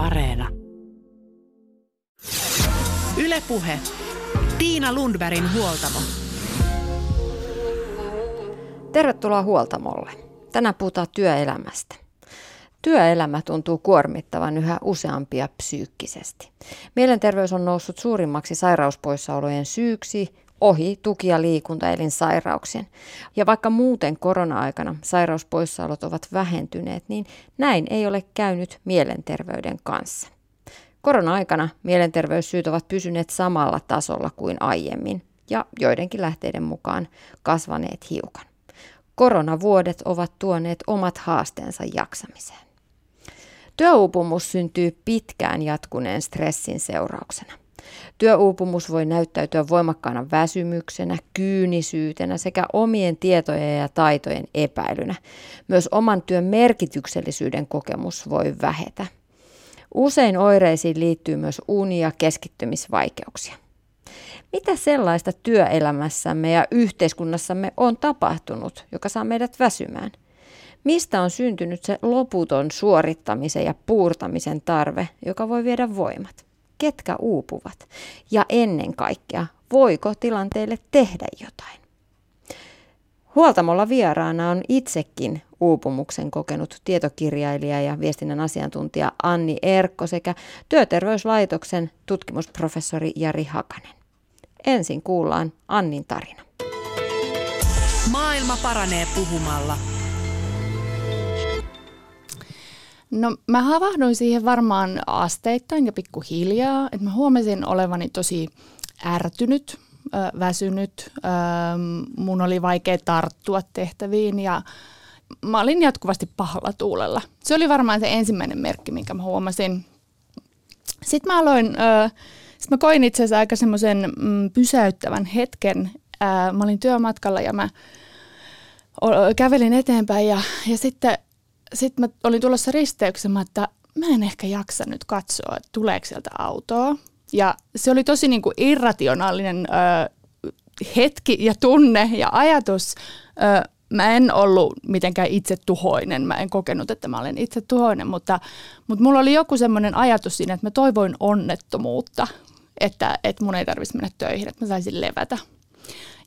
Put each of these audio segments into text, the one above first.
Areena. Ylepuhe. Tiina Lundbergin huoltamo. Tervetuloa huoltamolle. Tänään puhutaan työelämästä. Työelämä tuntuu kuormittavan yhä useampia psyykkisesti. Mielenterveys on noussut suurimmaksi sairauspoissaolojen syyksi ohi tuki- ja liikuntaelinsairauksien. Ja vaikka muuten korona-aikana sairauspoissaolot ovat vähentyneet, niin näin ei ole käynyt mielenterveyden kanssa. Korona-aikana mielenterveyssyyt ovat pysyneet samalla tasolla kuin aiemmin ja joidenkin lähteiden mukaan kasvaneet hiukan. Koronavuodet ovat tuoneet omat haasteensa jaksamiseen. Työuupumus syntyy pitkään jatkuneen stressin seurauksena. Työuupumus voi näyttäytyä voimakkaana väsymyksenä, kyynisyytenä sekä omien tietojen ja taitojen epäilynä. Myös oman työn merkityksellisyyden kokemus voi vähetä. Usein oireisiin liittyy myös uni- ja keskittymisvaikeuksia. Mitä sellaista työelämässämme ja yhteiskunnassamme on tapahtunut, joka saa meidät väsymään? Mistä on syntynyt se loputon suorittamisen ja puurtamisen tarve, joka voi viedä voimat? Ketkä uupuvat? Ja ennen kaikkea, voiko tilanteelle tehdä jotain? Huoltamolla vieraana on itsekin uupumuksen kokenut tietokirjailija ja viestinnän asiantuntija Anni Erkko sekä Työterveyslaitoksen tutkimusprofessori Jari Hakanen. Ensin kuullaan Annin tarina. Maailma paranee puhumalla. No mä havahduin siihen varmaan asteittain ja pikkuhiljaa, että mä huomasin olevani tosi ärtynyt, väsynyt, mun oli vaikea tarttua tehtäviin ja mä olin jatkuvasti pahalla tuulella. Se oli varmaan se ensimmäinen merkki, minkä mä huomasin. Sitten mä aloin, sitten mä koin itse asiassa aika semmoisen mm, pysäyttävän hetken. Mä olin työmatkalla ja mä kävelin eteenpäin ja, ja sitten sitten mä olin tulossa risteyksessä, että mä en ehkä jaksa nyt katsoa, että tuleeko sieltä autoa. Ja se oli tosi niin kuin irrationaalinen ö, hetki ja tunne ja ajatus. Ö, mä en ollut mitenkään itse tuhoinen, mä en kokenut, että mä olen itse tuhoinen, mutta, mutta mulla oli joku semmoinen ajatus siinä, että mä toivoin onnettomuutta, että, että mun ei tarvitsisi mennä töihin, että mä saisin levätä.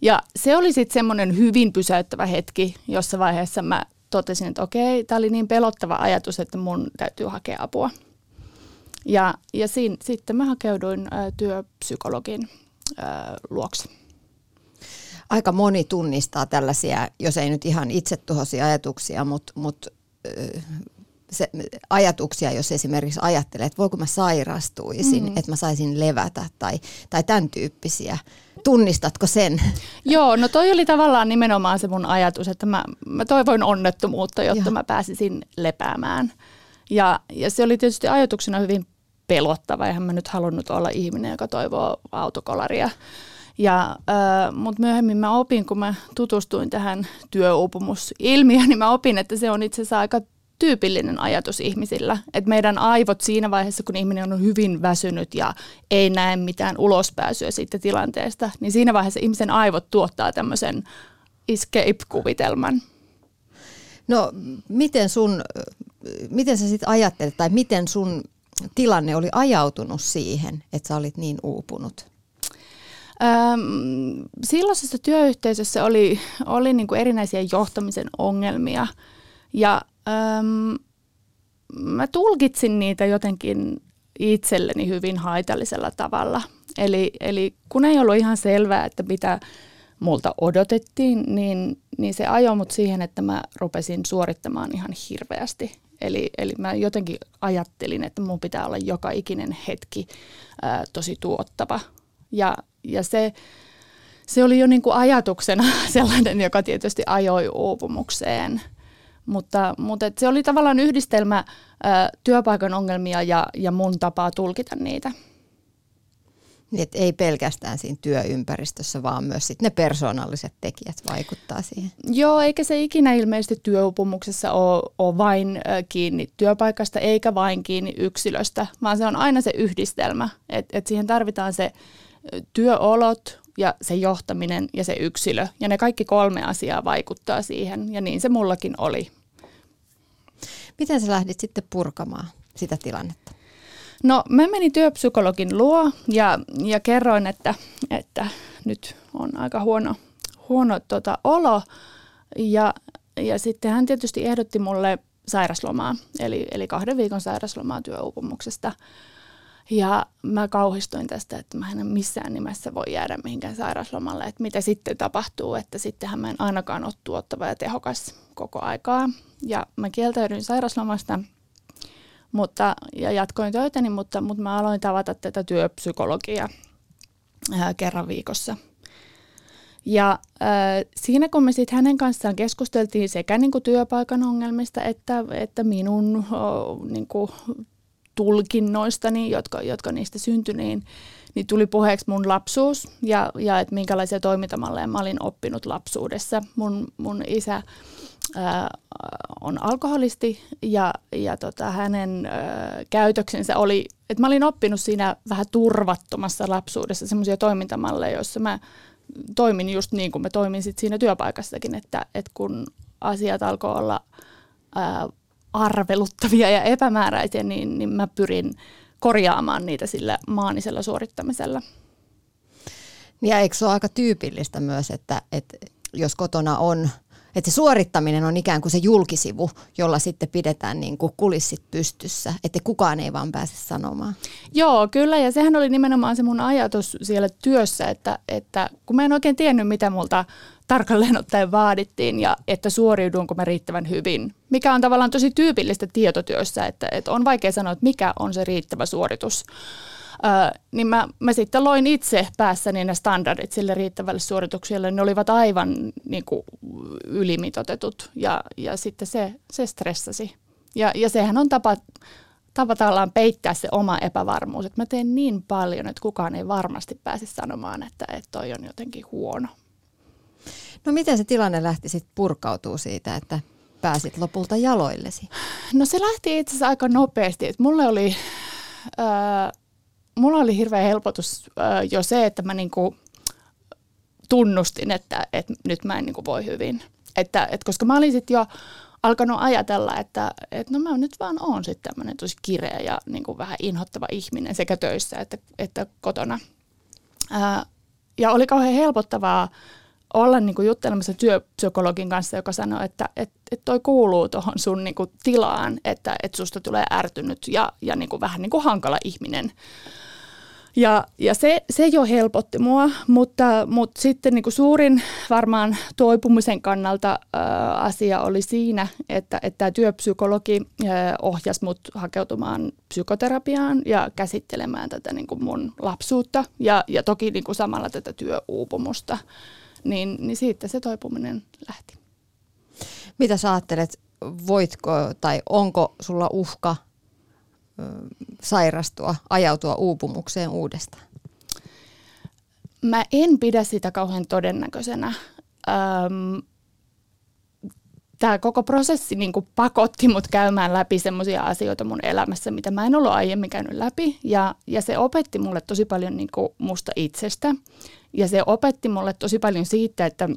Ja se oli sitten semmoinen hyvin pysäyttävä hetki, jossa vaiheessa mä totesin, että okei, tämä oli niin pelottava ajatus, että mun täytyy hakea apua. Ja, ja siinä, sitten mä hakeuduin ä, työpsykologin ä, luokse. Aika moni tunnistaa tällaisia, jos ei nyt ihan itsetuhoisia ajatuksia, mutta, mutta se, ajatuksia, jos esimerkiksi ajattelee, että voiko mä sairastuisin, mm-hmm. että mä saisin levätä tai, tai tämän tyyppisiä. Tunnistatko sen? Joo, no toi oli tavallaan nimenomaan se mun ajatus, että mä, mä toivoin onnettomuutta, jotta Joo. mä pääsisin lepäämään. Ja, ja se oli tietysti ajatuksena hyvin pelottava, eihän mä nyt halunnut olla ihminen, joka toivoo autokolaria. Ja, äh, Mutta myöhemmin mä opin, kun mä tutustuin tähän työuupumusilmiöön, niin mä opin, että se on itse asiassa aika tyypillinen ajatus ihmisillä, että meidän aivot siinä vaiheessa, kun ihminen on hyvin väsynyt ja ei näe mitään ulospääsyä siitä tilanteesta, niin siinä vaiheessa ihmisen aivot tuottaa tämmöisen escape-kuvitelman. No miten sun, miten sä sitten ajattelet, tai miten sun tilanne oli ajautunut siihen, että sä olit niin uupunut? Öm, silloisessa työyhteisössä oli, oli niin kuin erinäisiä johtamisen ongelmia ja Öm, mä tulkitsin niitä jotenkin itselleni hyvin haitallisella tavalla. Eli, eli kun ei ollut ihan selvää, että mitä multa odotettiin, niin, niin se ajoi mut siihen, että mä rupesin suorittamaan ihan hirveästi. Eli, eli mä jotenkin ajattelin, että mun pitää olla joka ikinen hetki ää, tosi tuottava. Ja, ja se, se oli jo niin kuin ajatuksena sellainen, joka tietysti ajoi uupumukseen – mutta, mutta se oli tavallaan yhdistelmä ä, työpaikan ongelmia ja, ja mun tapaa tulkita niitä. Et ei pelkästään siinä työympäristössä, vaan myös sit ne persoonalliset tekijät vaikuttaa siihen. Joo, eikä se ikinä ilmeisesti työupumuksessa ole, ole vain kiinni työpaikasta eikä vain kiinni yksilöstä, vaan se on aina se yhdistelmä. että et siihen tarvitaan se työolot ja se johtaminen ja se yksilö. Ja ne kaikki kolme asiaa vaikuttaa siihen ja niin se mullakin oli. Miten sä lähdit sitten purkamaan sitä tilannetta? No mä menin työpsykologin luo ja, ja kerroin, että, että nyt on aika huono, huono tota, olo. Ja, ja sitten hän tietysti ehdotti mulle sairaslomaa, eli, eli kahden viikon sairaslomaa työuupumuksesta. Ja mä kauhistuin tästä, että mä en missään nimessä voi jäädä mihinkään sairaslomalle, että mitä sitten tapahtuu, että sittenhän mä en ainakaan ole tuottava ja tehokas koko aikaa. Ja mä kieltäydyin sairaslomasta mutta, ja jatkoin töitäni, mutta, mutta mä aloin tavata tätä työpsykologiaa ää, kerran viikossa. Ja äh, siinä kun me sitten hänen kanssaan keskusteltiin sekä niinku työpaikan ongelmista että, että minun oh, niinku, tulkinnoistani, jotka, jotka niistä syntyi, niin, niin tuli puheeksi mun lapsuus ja, ja että minkälaisia toimintamalleja mä olin oppinut lapsuudessa. Mun, mun isä ää, on alkoholisti ja, ja tota, hänen ää, käytöksensä oli, että mä olin oppinut siinä vähän turvattomassa lapsuudessa semmoisia toimintamalleja, joissa mä toimin just niin kuin mä toimin sit siinä työpaikassakin, että, että kun asiat alkoi olla ää, arveluttavia ja epämääräisiä, niin, niin mä pyrin korjaamaan niitä sillä maanisella suorittamisella. Ja eikö se ole aika tyypillistä myös, että, että jos kotona on että se suorittaminen on ikään kuin se julkisivu, jolla sitten pidetään niin kuin kulissit pystyssä, että kukaan ei vaan pääse sanomaan. Joo, kyllä, ja sehän oli nimenomaan se mun ajatus siellä työssä, että, että kun mä en oikein tiennyt, mitä multa tarkalleen ottaen vaadittiin ja että suoriudunko mä riittävän hyvin, mikä on tavallaan tosi tyypillistä tietotyössä, että, että on vaikea sanoa, että mikä on se riittävä suoritus niin mä, mä sitten loin itse päässäni ne standardit sille riittävälle suoritukselle. Ne olivat aivan niin kuin, ylimitotetut ja, ja sitten se, se stressasi. Ja, ja sehän on tapa, tapa tavallaan peittää se oma epävarmuus, että mä teen niin paljon, että kukaan ei varmasti pääse sanomaan, että, että toi on jotenkin huono. No miten se tilanne lähti sitten purkautuu siitä, että pääsit lopulta jaloillesi? No se lähti itse asiassa aika nopeasti. Että mulle oli... Öö, mulla oli hirveä helpotus äh, jo se, että mä niinku tunnustin, että, että nyt mä en niinku voi hyvin. Että, että koska mä olin sitten jo alkanut ajatella, että, että no mä nyt vaan oon sitten tämmöinen tosi kireä ja niinku vähän inhottava ihminen sekä töissä että, että kotona. Ää, ja oli kauhean helpottavaa olla niin kuin juttelemassa työpsykologin kanssa, joka sanoi, että et, et toi kuuluu tuohon sun niin kuin tilaan, että et susta tulee ärtynyt ja, ja niin kuin vähän niin kuin hankala ihminen. Ja, ja se, se jo helpotti mua, mutta, mutta sitten niin kuin suurin varmaan toipumisen kannalta ää, asia oli siinä, että, että tämä työpsykologi ää, ohjasi mut hakeutumaan psykoterapiaan ja käsittelemään tätä niin kuin mun lapsuutta ja, ja toki niin kuin samalla tätä työuupumusta. Niin, niin siitä se toipuminen lähti. Mitä sä ajattelet, voitko tai onko sulla uhka sairastua, ajautua uupumukseen uudestaan? Mä en pidä sitä kauhean todennäköisenä. Öm, tämä koko prosessi niin kuin pakotti mut käymään läpi semmoisia asioita mun elämässä, mitä mä en ollut aiemmin käynyt läpi. Ja, ja se opetti mulle tosi paljon niin kuin musta itsestä. Ja se opetti mulle tosi paljon siitä, että,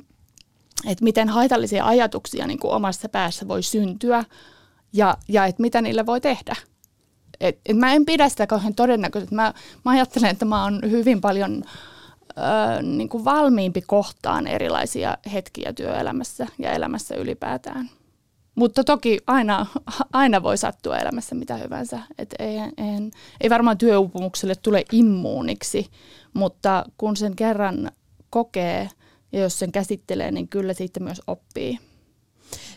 että miten haitallisia ajatuksia niin kuin omassa päässä voi syntyä ja, ja että mitä niille voi tehdä et, et mä en pidä sitä kauhean todennäköisesti. Mä, mä ajattelen, että mä oon hyvin paljon ö, niin kuin valmiimpi kohtaan erilaisia hetkiä työelämässä ja elämässä ylipäätään. Mutta toki aina, aina voi sattua elämässä mitä hyvänsä. Et ei, ei, ei varmaan työuupumukselle tule immuuniksi, mutta kun sen kerran kokee ja jos sen käsittelee, niin kyllä siitä myös oppii.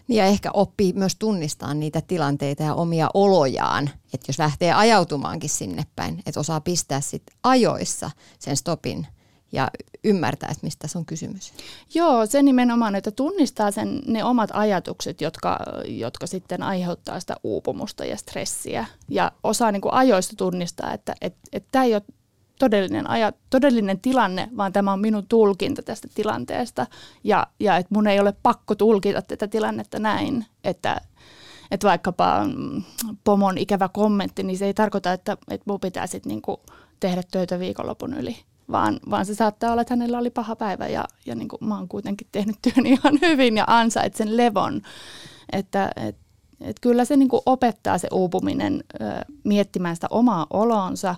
Niin ja ehkä oppii myös tunnistaa niitä tilanteita ja omia olojaan, että jos lähtee ajautumaankin sinne päin, että osaa pistää sit ajoissa sen stopin ja ymmärtää, että mistä se on kysymys. Joo, se nimenomaan, että tunnistaa sen, ne omat ajatukset, jotka, jotka sitten aiheuttaa sitä uupumusta ja stressiä. Ja osaa niin kuin ajoista tunnistaa, että että tämä ei ole todellinen, aja, todellinen tilanne, vaan tämä on minun tulkinta tästä tilanteesta. Ja, ja että mun ei ole pakko tulkita tätä tilannetta näin, että, että vaikkapa mm, pomon ikävä kommentti, niin se ei tarkoita, että, että mun pitää sitten niinku tehdä töitä viikonlopun yli. Vaan, vaan se saattaa olla, että hänellä oli paha päivä ja, ja niin kuin mä oon kuitenkin tehnyt työn ihan hyvin ja ansaitsen levon. Että et, et kyllä se niin kuin opettaa se uupuminen ö, miettimään sitä omaa olonsa,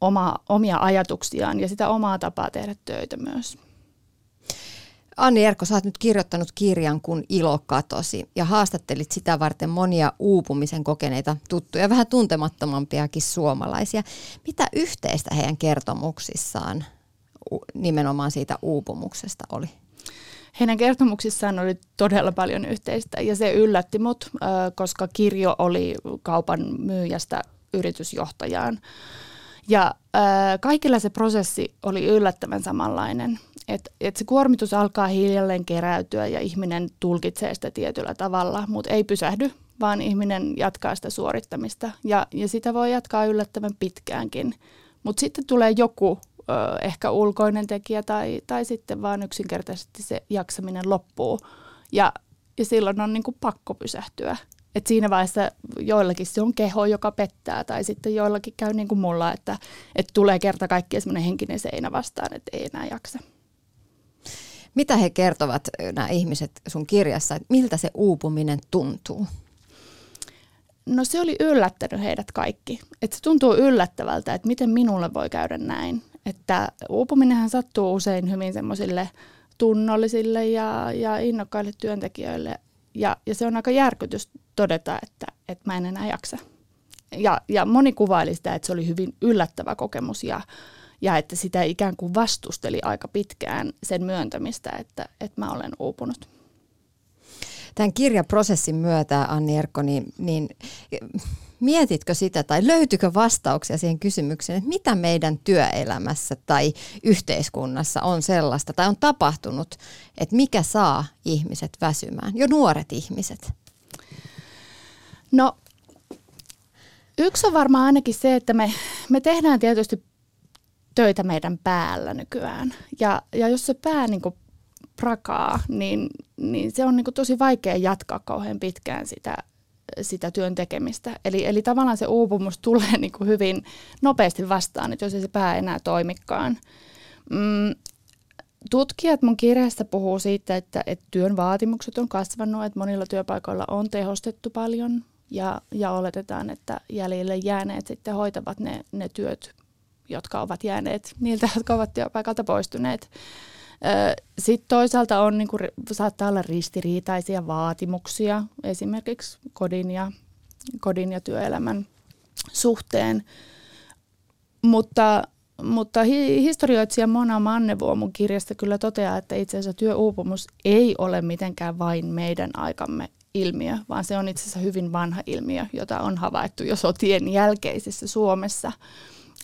oma, omia ajatuksiaan ja sitä omaa tapaa tehdä töitä myös. Anni Erkko, sä oot nyt kirjoittanut kirjan, kun ilo katosi ja haastattelit sitä varten monia uupumisen kokeneita tuttuja, vähän tuntemattomampiakin suomalaisia. Mitä yhteistä heidän kertomuksissaan nimenomaan siitä uupumuksesta oli? Heidän kertomuksissaan oli todella paljon yhteistä ja se yllätti mut, koska kirjo oli kaupan myyjästä yritysjohtajaan. Ja kaikilla se prosessi oli yllättävän samanlainen. Että et se kuormitus alkaa hiljalleen keräytyä ja ihminen tulkitsee sitä tietyllä tavalla, mutta ei pysähdy, vaan ihminen jatkaa sitä suorittamista. Ja, ja sitä voi jatkaa yllättävän pitkäänkin. Mutta sitten tulee joku ö, ehkä ulkoinen tekijä tai, tai sitten vaan yksinkertaisesti se jaksaminen loppuu. Ja, ja silloin on niin kuin pakko pysähtyä. Et siinä vaiheessa joillakin se on keho, joka pettää, tai sitten joillakin käy niin kuin mulla, että, että tulee kerta kaikkiaan semmoinen henkinen seinä vastaan, että ei enää jaksa. Mitä he kertovat, nämä ihmiset sun kirjassa, että miltä se uupuminen tuntuu? No se oli yllättänyt heidät kaikki. Että se tuntuu yllättävältä, että miten minulle voi käydä näin. Että uupuminenhan sattuu usein hyvin semmoisille tunnollisille ja, ja innokkaille työntekijöille. Ja, ja se on aika järkytys todeta, että, että mä en enää jaksa. Ja, ja moni kuvaili sitä, että se oli hyvin yllättävä kokemus ja, ja että sitä ikään kuin vastusteli aika pitkään sen myöntämistä, että, että mä olen uupunut. Tämän kirjaprosessin myötä, Anni Erkko, niin, niin mietitkö sitä tai löytyykö vastauksia siihen kysymykseen, että mitä meidän työelämässä tai yhteiskunnassa on sellaista tai on tapahtunut, että mikä saa ihmiset väsymään, jo nuoret ihmiset? No yksi on varmaan ainakin se, että me, me tehdään tietysti töitä meidän päällä nykyään. Ja, ja jos se pää niin kuin prakaa, niin, niin se on niin kuin tosi vaikea jatkaa kauhean pitkään sitä, sitä työn tekemistä. Eli, eli tavallaan se uupumus tulee niin kuin hyvin nopeasti vastaan, että jos ei se pää enää toimikaan. Mm, tutkijat mun kirjassa puhuu siitä, että, että työn vaatimukset on kasvanut, että monilla työpaikoilla on tehostettu paljon ja, ja oletetaan, että jäljelle jääneet sitten hoitavat ne, ne työt jotka ovat jääneet niiltä, jotka ovat työpaikalta poistuneet. Sitten toisaalta on, niin kuin, saattaa olla ristiriitaisia vaatimuksia esimerkiksi kodin ja, kodin ja työelämän suhteen. Mutta, mutta hi, historioitsija Mona Mannevuo mun kirjasta kyllä toteaa, että itse asiassa työuupumus ei ole mitenkään vain meidän aikamme ilmiö, vaan se on itse asiassa hyvin vanha ilmiö, jota on havaittu jo sotien jälkeisessä Suomessa –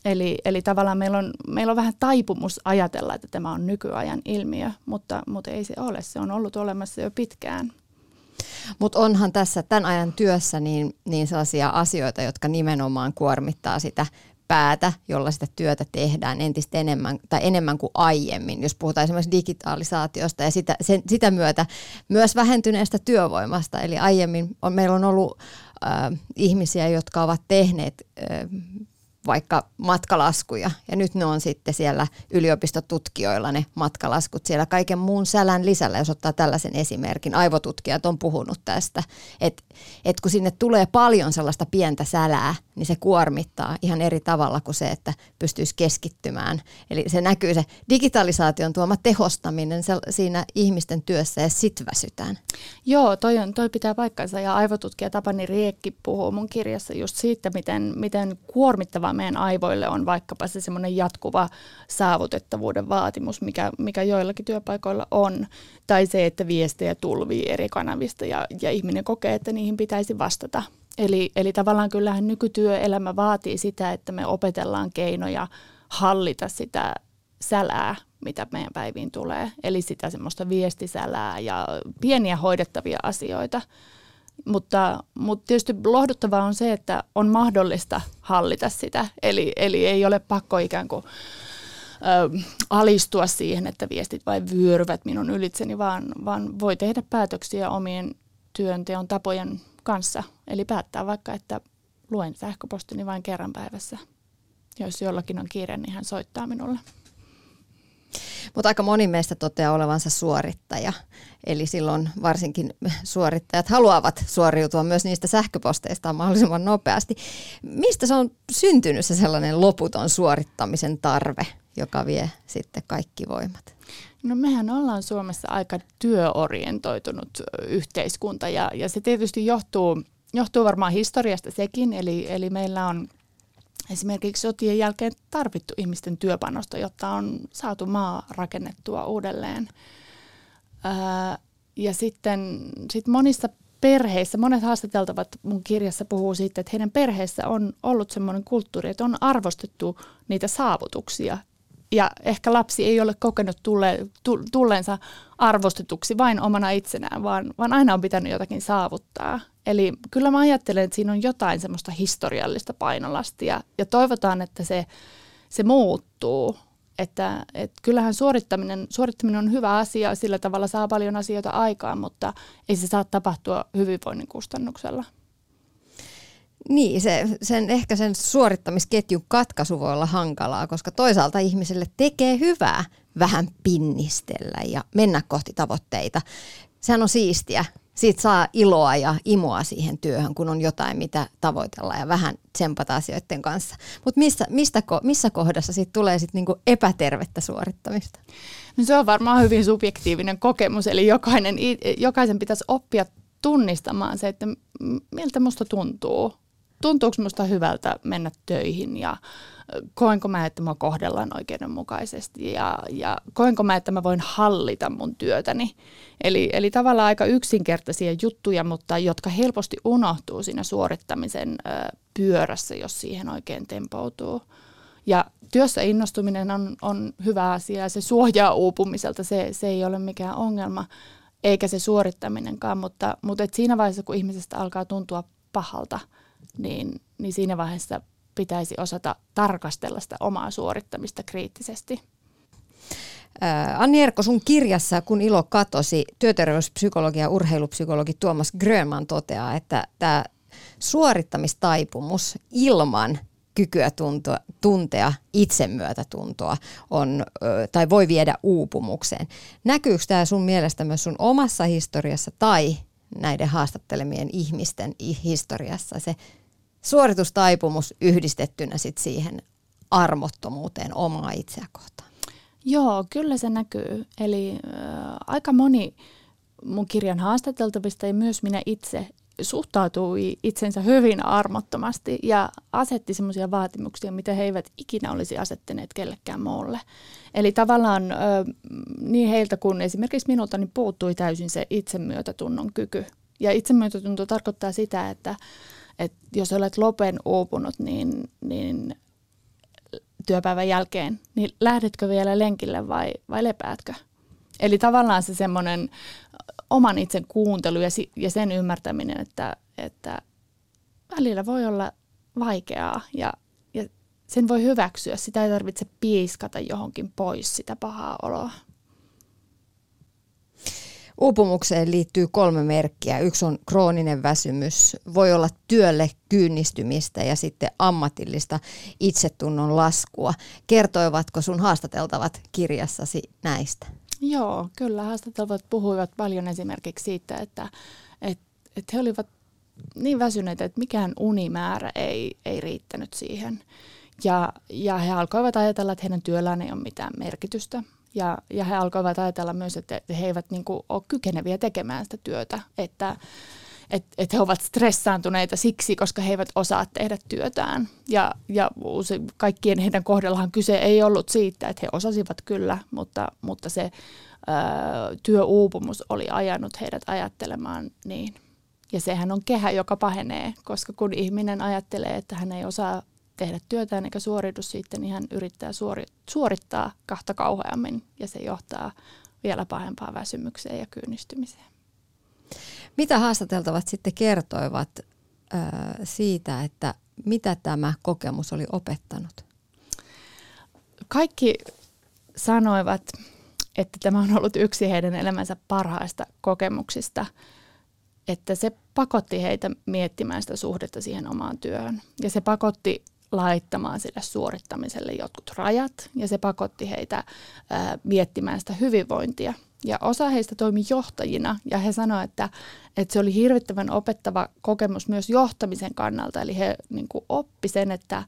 Eli, eli tavallaan meillä on, meillä on vähän taipumus ajatella, että tämä on nykyajan ilmiö, mutta, mutta ei se ole. Se on ollut olemassa jo pitkään. Mutta onhan tässä tämän ajan työssä niin, niin sellaisia asioita, jotka nimenomaan kuormittaa sitä päätä, jolla sitä työtä tehdään entistä enemmän tai enemmän kuin aiemmin, jos puhutaan esimerkiksi digitalisaatiosta ja sitä, sen, sitä myötä myös vähentyneestä työvoimasta. Eli aiemmin on, meillä on ollut äh, ihmisiä, jotka ovat tehneet äh, vaikka matkalaskuja ja nyt ne on sitten siellä yliopistotutkijoilla ne matkalaskut siellä kaiken muun sälän lisällä, jos ottaa tällaisen esimerkin. Aivotutkijat on puhunut tästä, että et kun sinne tulee paljon sellaista pientä sälää, niin se kuormittaa ihan eri tavalla kuin se, että pystyisi keskittymään. Eli se näkyy se digitalisaation tuoma tehostaminen siinä ihmisten työssä ja sit väsytään. Joo, toi, on, toi pitää paikkansa ja aivotutkija Tapani Riekki puhuu mun kirjassa just siitä, miten, miten kuormittavaa meidän aivoille on vaikkapa se semmoinen jatkuva saavutettavuuden vaatimus, mikä, mikä joillakin työpaikoilla on, tai se, että viestejä tulvii eri kanavista ja, ja ihminen kokee, että niihin pitäisi vastata – Eli, eli tavallaan kyllähän nykytyöelämä vaatii sitä, että me opetellaan keinoja hallita sitä sälää, mitä meidän päiviin tulee. Eli sitä semmoista viestisälää ja pieniä hoidettavia asioita. Mutta, mutta tietysti lohduttavaa on se, että on mahdollista hallita sitä. Eli, eli ei ole pakko ikään kuin ö, alistua siihen, että viestit vain vyöryvät minun ylitseni, vaan, vaan voi tehdä päätöksiä omien työnteon tapojen kanssa. Eli päättää vaikka, että luen sähköpostini vain kerran päivässä. Jos jollakin on kiire, niin hän soittaa minulle. Mutta aika moni meistä toteaa olevansa suorittaja. Eli silloin varsinkin suorittajat haluavat suoriutua myös niistä sähköposteista mahdollisimman nopeasti. Mistä se on syntynyt se sellainen loputon suorittamisen tarve, joka vie sitten kaikki voimat? No mehän ollaan Suomessa aika työorientoitunut yhteiskunta ja, ja se tietysti johtuu, johtuu varmaan historiasta sekin, eli, eli meillä on esimerkiksi sotien jälkeen tarvittu ihmisten työpanosta, jotta on saatu maa rakennettua uudelleen. Ää, ja sitten sit monissa perheissä, monet haastateltavat mun kirjassa puhuu siitä, että heidän perheessä on ollut semmoinen kulttuuri, että on arvostettu niitä saavutuksia ja ehkä lapsi ei ole kokenut tulle, tulleensa arvostetuksi vain omana itsenään, vaan, vaan aina on pitänyt jotakin saavuttaa. Eli kyllä mä ajattelen, että siinä on jotain semmoista historiallista painolastia ja toivotaan, että se, se muuttuu. Että, että kyllähän suorittaminen, suorittaminen on hyvä asia, sillä tavalla saa paljon asioita aikaan, mutta ei se saa tapahtua hyvinvoinnin kustannuksella. Niin, se, sen, ehkä sen suorittamisketjun katkaisu voi olla hankalaa, koska toisaalta ihmiselle tekee hyvää vähän pinnistellä ja mennä kohti tavoitteita. Sehän on siistiä. Siitä saa iloa ja imoa siihen työhön, kun on jotain, mitä tavoitella ja vähän tsempata asioiden kanssa. Mutta missä, mistä, missä kohdassa siitä tulee sit niinku epätervettä suorittamista? No se on varmaan hyvin subjektiivinen kokemus, eli jokainen, jokaisen pitäisi oppia tunnistamaan se, että miltä musta tuntuu tuntuuko minusta hyvältä mennä töihin ja koenko mä, että mua kohdellaan oikeudenmukaisesti ja, ja koenko mä, että mä voin hallita mun työtäni. Eli, eli tavallaan aika yksinkertaisia juttuja, mutta jotka helposti unohtuu siinä suorittamisen pyörässä, jos siihen oikein tempoutuu. Ja työssä innostuminen on, on hyvä asia ja se suojaa uupumiselta, se, se ei ole mikään ongelma, eikä se suorittaminenkaan, mutta, mutta et siinä vaiheessa, kun ihmisestä alkaa tuntua pahalta – niin, niin siinä vaiheessa pitäisi osata tarkastella sitä omaa suorittamista kriittisesti. Anni Erkko, sun kirjassa Kun ilo katosi, työterveyspsykologi ja urheilupsykologi Tuomas Grönman toteaa, että tämä suorittamistaipumus ilman kykyä tuntua, tuntea itsemyötätuntoa on, tai voi viedä uupumukseen. Näkyykö tämä sun mielestä myös sun omassa historiassa tai näiden haastattelemien ihmisten historiassa se suoritustaipumus yhdistettynä sit siihen armottomuuteen omaa itseä kohtaan. Joo, kyllä se näkyy. Eli äh, aika moni mun kirjan haastateltavista ja myös minä itse suhtautui itsensä hyvin armottomasti ja asetti semmoisia vaatimuksia, mitä he eivät ikinä olisi asettaneet kellekään muulle. Eli tavallaan niin heiltä kuin esimerkiksi minulta niin puuttui täysin se itsemyötätunnon kyky. Ja itsemyötätunto tarkoittaa sitä, että että jos olet lopen uupunut, niin, niin työpäivän jälkeen, niin lähdetkö vielä lenkille vai, vai lepäätkö? Eli tavallaan se semmoinen oman itsen kuuntelu ja, ja sen ymmärtäminen, että, että välillä voi olla vaikeaa ja, ja sen voi hyväksyä. Sitä ei tarvitse piiskata johonkin pois sitä pahaa oloa. Uupumukseen liittyy kolme merkkiä. Yksi on krooninen väsymys, voi olla työlle kyynnistymistä ja sitten ammatillista itsetunnon laskua. Kertoivatko sun haastateltavat kirjassasi näistä? Joo, kyllä haastateltavat puhuivat paljon esimerkiksi siitä, että, että, että he olivat niin väsyneitä, että mikään unimäärä ei, ei riittänyt siihen. Ja, ja he alkoivat ajatella, että heidän työllään ei ole mitään merkitystä. Ja, ja he alkoivat ajatella myös, että he eivät niin kuin, ole kykeneviä tekemään sitä työtä, että et, et he ovat stressaantuneita siksi, koska he eivät osaa tehdä työtään. Ja, ja kaikkien heidän kohdallahan kyse ei ollut siitä, että he osasivat kyllä, mutta, mutta se ö, työuupumus oli ajanut heidät ajattelemaan niin. Ja sehän on kehä, joka pahenee, koska kun ihminen ajattelee, että hän ei osaa tehdä työtään eikä suoritu siitä, niin hän yrittää suori, suorittaa kahta kauheammin ja se johtaa vielä pahempaan väsymykseen ja kyynistymiseen. Mitä haastateltavat sitten kertoivat äh, siitä, että mitä tämä kokemus oli opettanut? Kaikki sanoivat, että tämä on ollut yksi heidän elämänsä parhaista kokemuksista – että se pakotti heitä miettimään sitä suhdetta siihen omaan työhön. Ja se pakotti laittamaan sille suorittamiselle jotkut rajat ja se pakotti heitä ää, miettimään sitä hyvinvointia. Ja osa heistä toimi johtajina ja he sanoivat, että, että se oli hirvittävän opettava kokemus myös johtamisen kannalta. Eli he niin kuin oppi sen, että,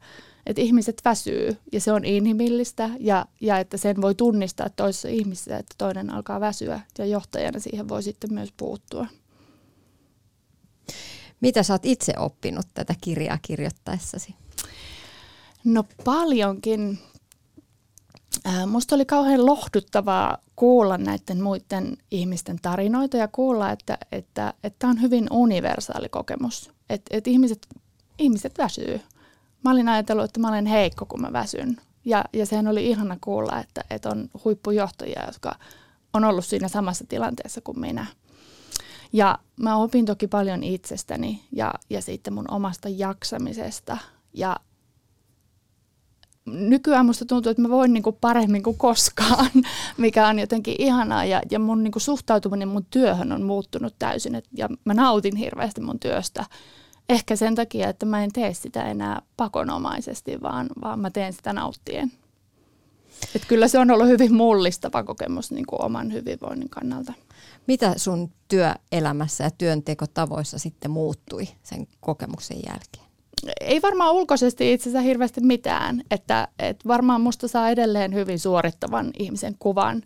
että ihmiset väsyy ja se on inhimillistä ja, ja että sen voi tunnistaa toisessa ihmisessä, että toinen alkaa väsyä ja johtajana siihen voi sitten myös puuttua. Mitä sä oot itse oppinut tätä kirjaa kirjoittaessasi? No paljonkin. Musta oli kauhean lohduttavaa kuulla näiden muiden ihmisten tarinoita ja kuulla, että tämä että, että on hyvin universaali kokemus. Että että ihmiset, ihmiset väsyy. Mä olin ajatellut, että mä olen heikko, kun mä väsyn. Ja, ja sehän oli ihana kuulla, että, että on huippujohtajia, jotka on ollut siinä samassa tilanteessa kuin minä. Ja mä opin toki paljon itsestäni ja, ja sitten mun omasta jaksamisesta. Ja nykyään musta tuntuu, että mä voin niinku paremmin kuin koskaan, mikä on jotenkin ihanaa. Ja, ja mun niinku suhtautuminen mun työhön on muuttunut täysin. Et, ja mä nautin hirveästi mun työstä. Ehkä sen takia, että mä en tee sitä enää pakonomaisesti, vaan, vaan mä teen sitä nauttien. Et kyllä se on ollut hyvin mullistava kokemus niin kuin oman hyvinvoinnin kannalta. Mitä sun työelämässä ja työntekotavoissa sitten muuttui sen kokemuksen jälkeen? Ei varmaan ulkoisesti itse asiassa hirveästi mitään, että, että varmaan musta saa edelleen hyvin suorittavan ihmisen kuvan,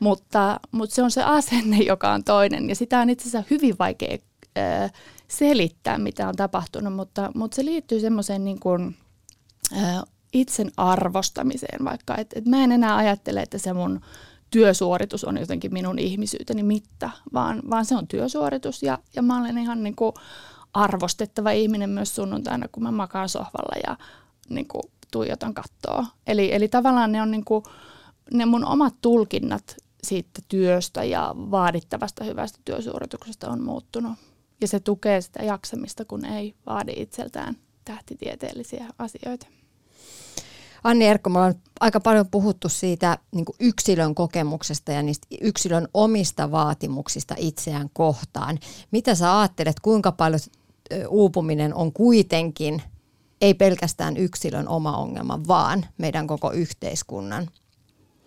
mutta, mutta se on se asenne, joka on toinen. Ja sitä on itse asiassa hyvin vaikea äh, selittää, mitä on tapahtunut, mutta, mutta se liittyy semmoiseen niin kuin, äh, itsen arvostamiseen vaikka, että et mä en enää ajattele, että se mun työsuoritus on jotenkin minun ihmisyyteni mitta, vaan, vaan se on työsuoritus. Ja, ja mä olen ihan niin kuin arvostettava ihminen myös sunnuntaina, kun mä makaan sohvalla ja niin kuin tuijotan kattoa. Eli, eli tavallaan ne on niin kuin, ne mun omat tulkinnat siitä työstä ja vaadittavasta hyvästä työsuorituksesta on muuttunut. Ja se tukee sitä jaksamista, kun ei vaadi itseltään tähtitieteellisiä asioita. Anni Erkko, me ollaan aika paljon puhuttu siitä niin yksilön kokemuksesta ja niistä yksilön omista vaatimuksista itseään kohtaan. Mitä sä ajattelet, kuinka paljon uupuminen on kuitenkin ei pelkästään yksilön oma ongelma, vaan meidän koko yhteiskunnan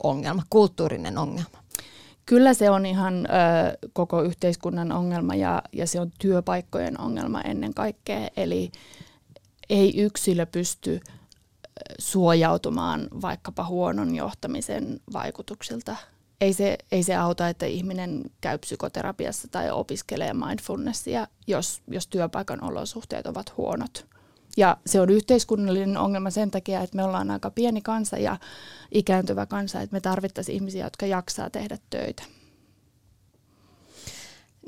ongelma, kulttuurinen ongelma? Kyllä se on ihan ö, koko yhteiskunnan ongelma ja, ja se on työpaikkojen ongelma ennen kaikkea. Eli ei yksilö pysty suojautumaan vaikkapa huonon johtamisen vaikutuksilta. Ei se, ei se auta, että ihminen käy psykoterapiassa tai opiskelee mindfulnessia, jos, jos työpaikan olosuhteet ovat huonot. Ja se on yhteiskunnallinen ongelma sen takia, että me ollaan aika pieni kansa ja ikääntyvä kansa, että me tarvittaisiin ihmisiä, jotka jaksaa tehdä töitä.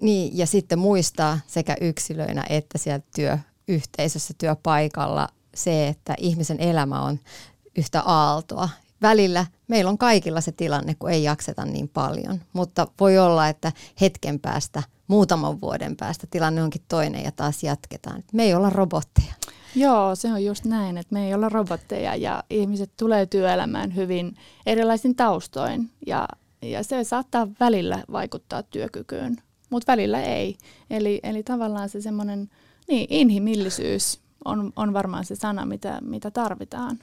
Niin, ja sitten muistaa sekä yksilöinä että siellä työyhteisössä, työpaikalla se, että ihmisen elämä on yhtä aaltoa. Välillä meillä on kaikilla se tilanne, kun ei jakseta niin paljon, mutta voi olla, että hetken päästä, muutaman vuoden päästä tilanne onkin toinen ja taas jatketaan. Me ei olla robotteja. Joo, se on just näin, että me ei olla robotteja ja ihmiset tulee työelämään hyvin erilaisin taustoin ja, ja se saattaa välillä vaikuttaa työkykyyn, mutta välillä ei. Eli, eli tavallaan se semmoinen niin, inhimillisyys on, on varmaan se sana, mitä, mitä tarvitaan.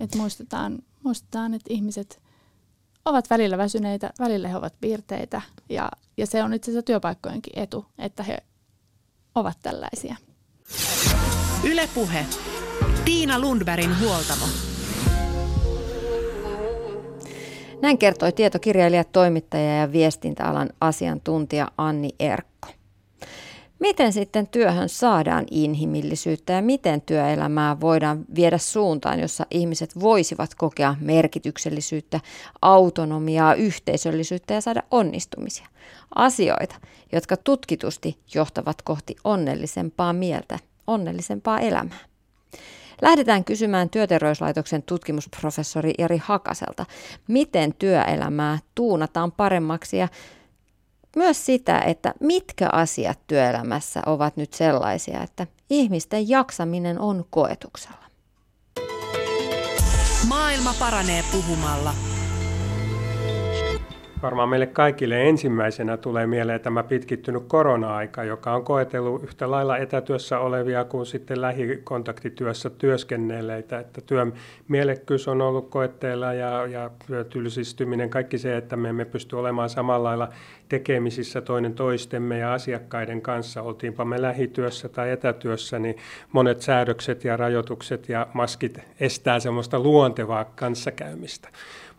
Että muistetaan, muistetaan, että ihmiset ovat välillä väsyneitä, välillä he ovat piirteitä ja, ja se on itse asiassa työpaikkojenkin etu, että he ovat tällaisia. Ylepuhe. Tiina Lundbergin huoltamo. Näin kertoi tietokirjailija, toimittaja ja viestintäalan asiantuntija Anni Erkko. Miten sitten työhön saadaan inhimillisyyttä ja miten työelämää voidaan viedä suuntaan, jossa ihmiset voisivat kokea merkityksellisyyttä, autonomiaa, yhteisöllisyyttä ja saada onnistumisia? Asioita, jotka tutkitusti johtavat kohti onnellisempaa mieltä, onnellisempaa elämää. Lähdetään kysymään Työterveyslaitoksen tutkimusprofessori Jari Hakaselta, miten työelämää tuunataan paremmaksi ja myös sitä, että mitkä asiat työelämässä ovat nyt sellaisia, että ihmisten jaksaminen on koetuksella. Maailma paranee puhumalla. Varmaan meille kaikille ensimmäisenä tulee mieleen tämä pitkittynyt korona-aika, joka on koetellut yhtä lailla etätyössä olevia kuin sitten lähikontaktityössä työskennelleitä. Että työn mielekkyys on ollut koetteella ja, ja tylsistyminen, kaikki se, että me emme pysty olemaan samalla lailla tekemisissä toinen toistemme ja asiakkaiden kanssa, oltiinpa me lähityössä tai etätyössä, niin monet säädökset ja rajoitukset ja maskit estää semmoista luontevaa kanssakäymistä.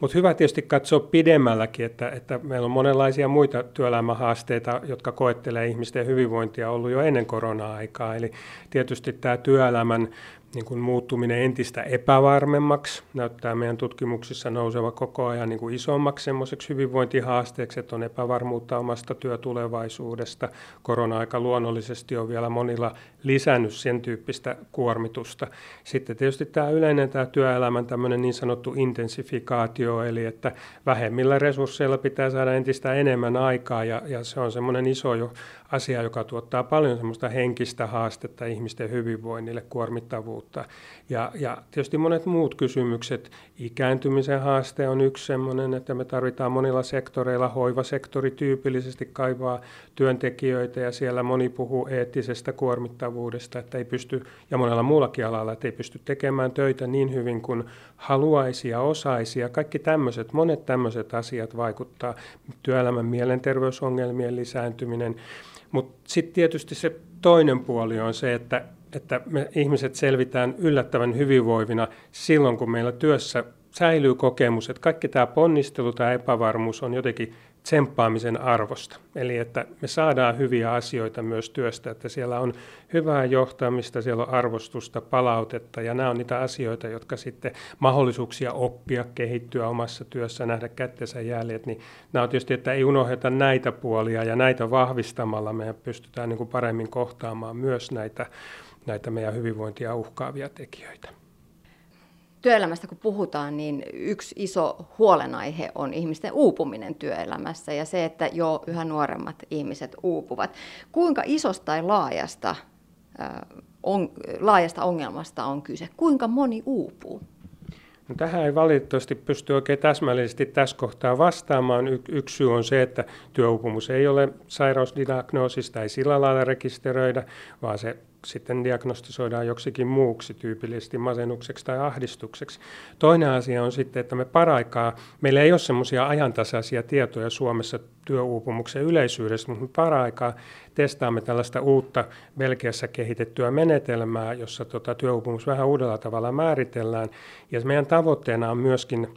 Mutta hyvä tietysti katsoa pidemmälläkin, että, että meillä on monenlaisia muita työelämähaasteita, jotka koettelee ihmisten hyvinvointia ollut jo ennen korona-aikaa. Eli tietysti tämä työelämän niin kuin muuttuminen entistä epävarmemmaksi näyttää meidän tutkimuksissa nouseva koko ajan niin kuin isommaksi semmoiseksi hyvinvointihaasteeksi, että on epävarmuutta omasta työtulevaisuudesta. Korona-aika luonnollisesti on vielä monilla lisännyt sen tyyppistä kuormitusta. Sitten tietysti tämä yleinen tämä työelämän tämmöinen niin sanottu intensifikaatio, eli että vähemmillä resursseilla pitää saada entistä enemmän aikaa ja, ja se on semmoinen iso jo asia, joka tuottaa paljon semmoista henkistä haastetta ihmisten hyvinvoinnille, kuormittavuutta. Ja, ja tietysti monet muut kysymykset. Ikääntymisen haaste on yksi semmoinen, että me tarvitaan monilla sektoreilla. Hoivasektori tyypillisesti kaivaa työntekijöitä ja siellä moni puhuu eettisestä kuormittavuudesta, että ei pysty, ja monella muullakin alalla, että ei pysty tekemään töitä niin hyvin kuin haluaisi ja osaisi. Ja kaikki tämmöiset, monet tämmöiset asiat vaikuttaa työelämän mielenterveysongelmien lisääntyminen. Mutta sitten tietysti se toinen puoli on se, että, että me ihmiset selvitään yllättävän hyvinvoivina silloin, kun meillä työssä säilyy kokemus, että kaikki tämä ponnistelu tai epävarmuus on jotenkin tsemppaamisen arvosta. Eli että me saadaan hyviä asioita myös työstä, että siellä on hyvää johtamista, siellä on arvostusta, palautetta ja nämä on niitä asioita, jotka sitten mahdollisuuksia oppia, kehittyä omassa työssä, nähdä kättensä jäljet, niin nämä on tietysti, että ei unohdeta näitä puolia ja näitä vahvistamalla me pystytään niin kuin paremmin kohtaamaan myös näitä, näitä meidän hyvinvointia uhkaavia tekijöitä työelämästä kun puhutaan, niin yksi iso huolenaihe on ihmisten uupuminen työelämässä ja se, että jo yhä nuoremmat ihmiset uupuvat. Kuinka isosta tai laajasta, on, laajasta ongelmasta on kyse? Kuinka moni uupuu? No, tähän ei valitettavasti pysty oikein täsmällisesti tässä kohtaa vastaamaan. Y- yksi syy on se, että työuupumus ei ole sairausdiagnoosista, ei sillä lailla rekisteröidä, vaan se sitten diagnostisoidaan joksikin muuksi, tyypillisesti masennukseksi tai ahdistukseksi. Toinen asia on sitten, että me paraikaa, meillä ei ole semmoisia ajantasaisia tietoja Suomessa työuupumuksen yleisyydestä, mutta me paraikaa testaamme tällaista uutta Belgiassa kehitettyä menetelmää, jossa tota työuupumus vähän uudella tavalla määritellään. Ja meidän tavoitteena on myöskin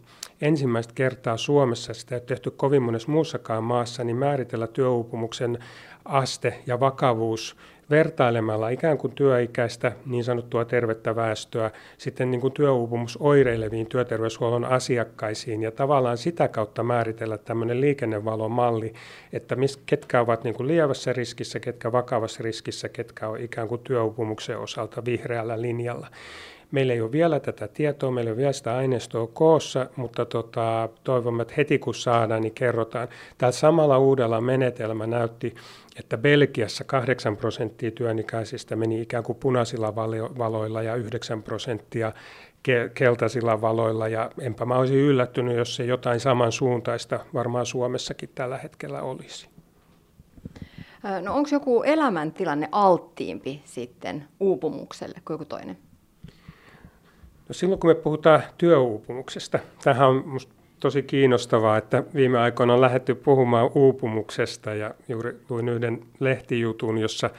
ensimmäistä kertaa Suomessa, sitä ei ole tehty kovin monessa muussakaan maassa, niin määritellä työuupumuksen aste ja vakavuus vertailemalla ikään kuin työikäistä niin sanottua tervettä väestöä sitten niin kuin työuupumus oireileviin työterveyshuollon asiakkaisiin ja tavallaan sitä kautta määritellä tämmöinen liikennevalomalli, että mis, ketkä ovat niin kuin lievässä riskissä, ketkä vakavassa riskissä, ketkä ovat ikään kuin työuupumuksen osalta vihreällä linjalla. Meillä ei ole vielä tätä tietoa, meillä ei ole vielä sitä aineistoa koossa, mutta tota, toivomme, että heti kun saadaan, niin kerrotaan. Tällä samalla uudella menetelmä näytti, että Belgiassa 8 prosenttia työnikäisistä meni ikään kuin punaisilla valoilla ja 9 prosenttia keltaisilla valoilla ja enpä mä olisin yllättynyt, jos se jotain samansuuntaista varmaan Suomessakin tällä hetkellä olisi. No onko joku elämäntilanne alttiimpi sitten uupumukselle kuin joku toinen? No silloin kun me puhutaan työuupumuksesta, tähän on minusta tosi kiinnostavaa, että viime aikoina on lähdetty puhumaan uupumuksesta ja juuri luin yhden lehtijutun, jossa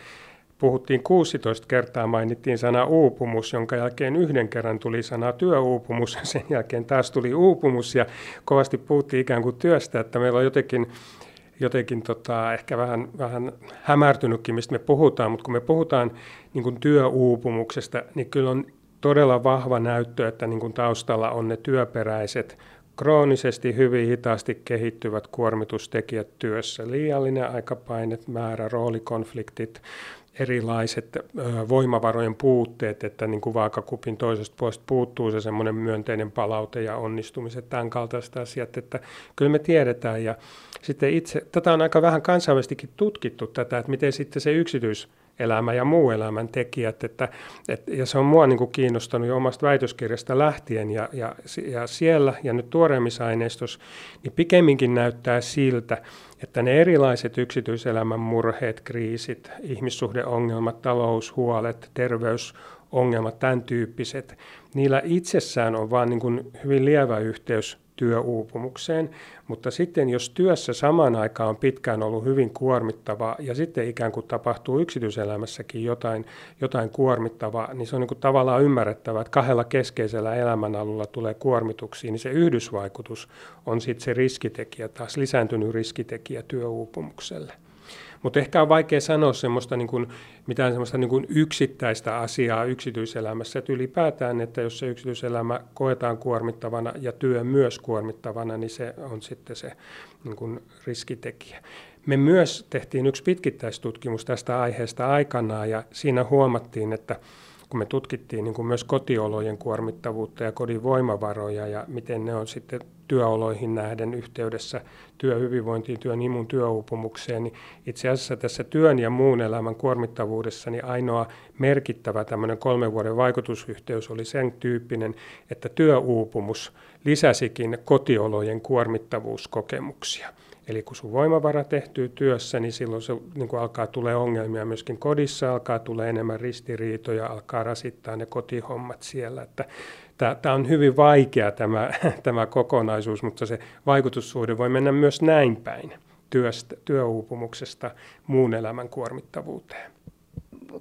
puhuttiin 16 kertaa, mainittiin sana uupumus, jonka jälkeen yhden kerran tuli sana työuupumus, sen jälkeen taas tuli uupumus ja kovasti puhuttiin ikään kuin työstä, että meillä on jotenkin jotenkin tota, ehkä vähän, vähän hämärtynytkin, mistä me puhutaan, mutta kun me puhutaan niin kuin työuupumuksesta, niin kyllä on todella vahva näyttö, että niin kuin taustalla on ne työperäiset, kroonisesti hyvin hitaasti kehittyvät kuormitustekijät työssä. Liiallinen aikapaine, määrä, roolikonfliktit, erilaiset voimavarojen puutteet, että niin kuin vaakakupin toisesta puolesta puuttuu se semmoinen myönteinen palaute ja onnistumiset, tämän kaltaiset asiat, että kyllä me tiedetään ja sitten itse, tätä on aika vähän kansainvälisestikin tutkittu tätä, että miten sitten se yksityis elämä ja muu elämän tekijät. Että, et, ja se on mua niin kuin kiinnostanut jo omasta väitöskirjasta lähtien ja, ja, ja siellä ja nyt tuoreemmissa aineistossa, niin pikemminkin näyttää siltä, että ne erilaiset yksityiselämän murheet, kriisit, ihmissuhdeongelmat, taloushuolet, terveysongelmat, tämän tyyppiset, niillä itsessään on vaan niin kuin hyvin lievä yhteys työuupumukseen, mutta sitten jos työssä samaan aikaan on pitkään ollut hyvin kuormittavaa ja sitten ikään kuin tapahtuu yksityiselämässäkin jotain, jotain kuormittavaa, niin se on niin kuin tavallaan ymmärrettävää, että kahdella keskeisellä elämänalulla tulee kuormituksia, niin se yhdysvaikutus on sitten se riskitekijä, taas lisääntynyt riskitekijä työuupumukselle. Mutta ehkä on vaikea sanoa semmoista, niin kuin, mitään semmoista niin kuin yksittäistä asiaa yksityiselämässä. Että ylipäätään, että jos se yksityiselämä koetaan kuormittavana ja työ myös kuormittavana, niin se on sitten se niin kuin riskitekijä. Me myös tehtiin yksi pitkittäistutkimus tästä aiheesta aikanaan ja siinä huomattiin, että kun me tutkittiin niin kuin myös kotiolojen kuormittavuutta ja kodin voimavaroja ja miten ne on sitten työoloihin nähden yhteydessä työhyvinvointiin, työn imun työuupumukseen, niin itse asiassa tässä työn ja muun elämän kuormittavuudessa niin ainoa merkittävä tämmöinen kolmen vuoden vaikutusyhteys oli sen tyyppinen, että työuupumus lisäsikin kotiolojen kuormittavuuskokemuksia. Eli kun sun voimavara tehtyy työssä, niin silloin se niin kuin alkaa tulee ongelmia myöskin kodissa, alkaa tulee enemmän ristiriitoja, alkaa rasittaa ne kotihommat siellä. Että tämä on hyvin vaikea tämä, tämä kokonaisuus, mutta se vaikutussuhde voi mennä myös näin päin työstä, työuupumuksesta muun elämän kuormittavuuteen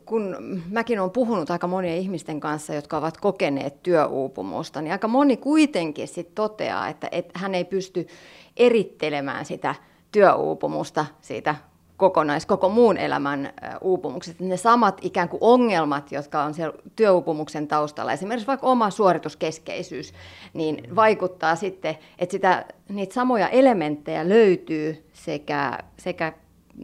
kun mäkin olen puhunut aika monien ihmisten kanssa, jotka ovat kokeneet työuupumusta, niin aika moni kuitenkin sit toteaa, että, että hän ei pysty erittelemään sitä työuupumusta siitä kokonais, koko muun elämän uupumuksesta. Ne samat ikään kuin ongelmat, jotka on siellä työuupumuksen taustalla, esimerkiksi vaikka oma suorituskeskeisyys, niin vaikuttaa sitten, että sitä, niitä samoja elementtejä löytyy sekä, sekä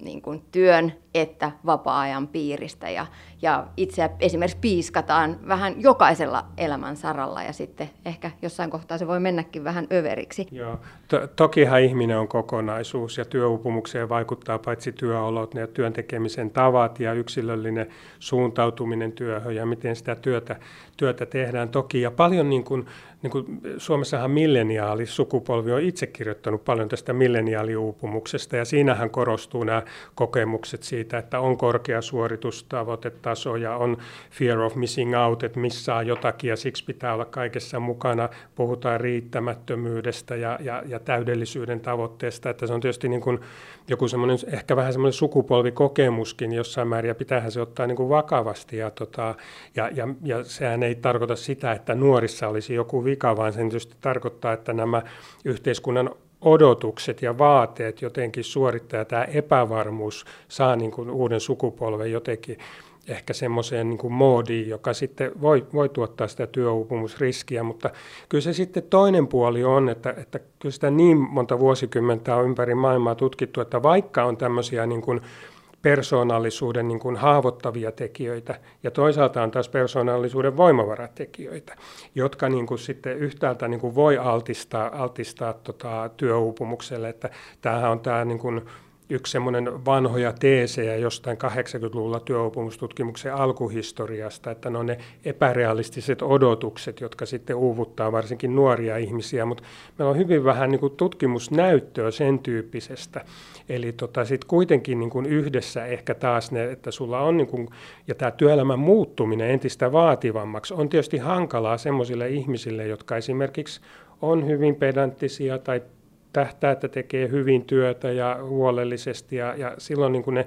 niin kuin työn että vapaa-ajan piiristä. Ja, ja itse esimerkiksi piiskataan vähän jokaisella elämän saralla ja sitten ehkä jossain kohtaa se voi mennäkin vähän överiksi. Joo. To- tokihan ihminen on kokonaisuus ja työuupumukseen vaikuttaa paitsi työolot ja työn tekemisen tavat ja yksilöllinen suuntautuminen työhön ja miten sitä työtä, työtä tehdään toki. Ja paljon niin kuin, niin kuin Suomessahan milleniaalisukupolvi on itse kirjoittanut paljon tästä milleniaaliuupumuksesta ja siinähän korostuu nämä kokemukset siitä, siitä, että on korkea suoritustavoitetaso ja on fear of missing out, että missaa jotakin ja siksi pitää olla kaikessa mukana. Puhutaan riittämättömyydestä ja, ja, ja täydellisyyden tavoitteesta, että se on tietysti niin kuin joku semmoinen, ehkä vähän semmoinen sukupolvikokemuskin jossain määrin ja pitäähän se ottaa niin kuin vakavasti ja, tota, ja, ja, ja sehän ei tarkoita sitä, että nuorissa olisi joku vika, vaan sen tietysti tarkoittaa, että nämä yhteiskunnan odotukset ja vaateet jotenkin suorittaa tämä epävarmuus saa niin kuin uuden sukupolven jotenkin ehkä semmoiseen niin kuin moodiin, joka sitten voi, voi tuottaa sitä työuupumusriskiä, mutta kyllä se sitten toinen puoli on, että, että kyllä sitä niin monta vuosikymmentä on ympäri maailmaa tutkittu, että vaikka on tämmöisiä niin kuin persoonallisuuden niin kuin haavoittavia tekijöitä ja toisaalta on taas persoonallisuuden voimavaratekijöitä, jotka niin kuin sitten yhtäältä niin kuin voi altistaa, altistaa tota työuupumukselle. Että tämähän on tämä niin kuin yksi semmoinen vanhoja teesejä jostain 80-luvulla työuupumustutkimuksen alkuhistoriasta, että ne on ne epärealistiset odotukset, jotka sitten uuvuttaa varsinkin nuoria ihmisiä, mutta meillä on hyvin vähän niin kuin tutkimusnäyttöä sen tyyppisestä. Eli tota, sitten kuitenkin niin kuin yhdessä ehkä taas ne, että sulla on, niin kuin, ja tämä työelämän muuttuminen entistä vaativammaksi on tietysti hankalaa semmoisille ihmisille, jotka esimerkiksi on hyvin pedanttisia tai tähtää, että tekee hyvin työtä ja huolellisesti ja, ja silloin niin kuin ne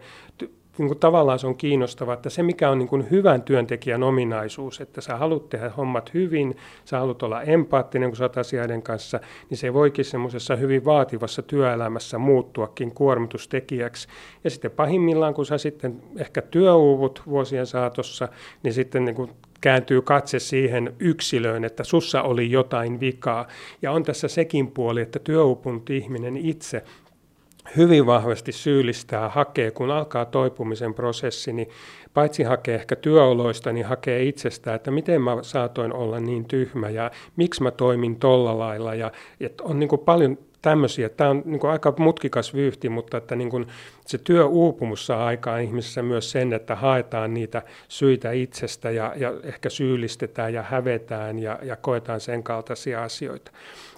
niin kuin tavallaan se on kiinnostavaa, että se mikä on niin kuin hyvän työntekijän ominaisuus, että sä haluat tehdä hommat hyvin, sä haluat olla empaattinen, kun sä oot asioiden kanssa, niin se voikin semmoisessa hyvin vaativassa työelämässä muuttuakin kuormitustekijäksi. Ja sitten pahimmillaan, kun sä sitten ehkä työuuvut vuosien saatossa, niin sitten niin kuin kääntyy katse siihen yksilöön, että sussa oli jotain vikaa. Ja on tässä sekin puoli, että työuupunut ihminen itse hyvin vahvasti syyllistää, hakee, kun alkaa toipumisen prosessi, niin paitsi hakee ehkä työoloista, niin hakee itsestään, että miten mä saatoin olla niin tyhmä ja miksi mä toimin tolla lailla. Ja, että on niin paljon tämmöisiä. Tämä on niin kuin aika mutkikas vyyhti, mutta että niin kuin se työuupumus saa aikaan ihmisessä myös sen, että haetaan niitä syitä itsestä ja, ja ehkä syyllistetään ja hävetään ja, ja koetaan sen kaltaisia asioita.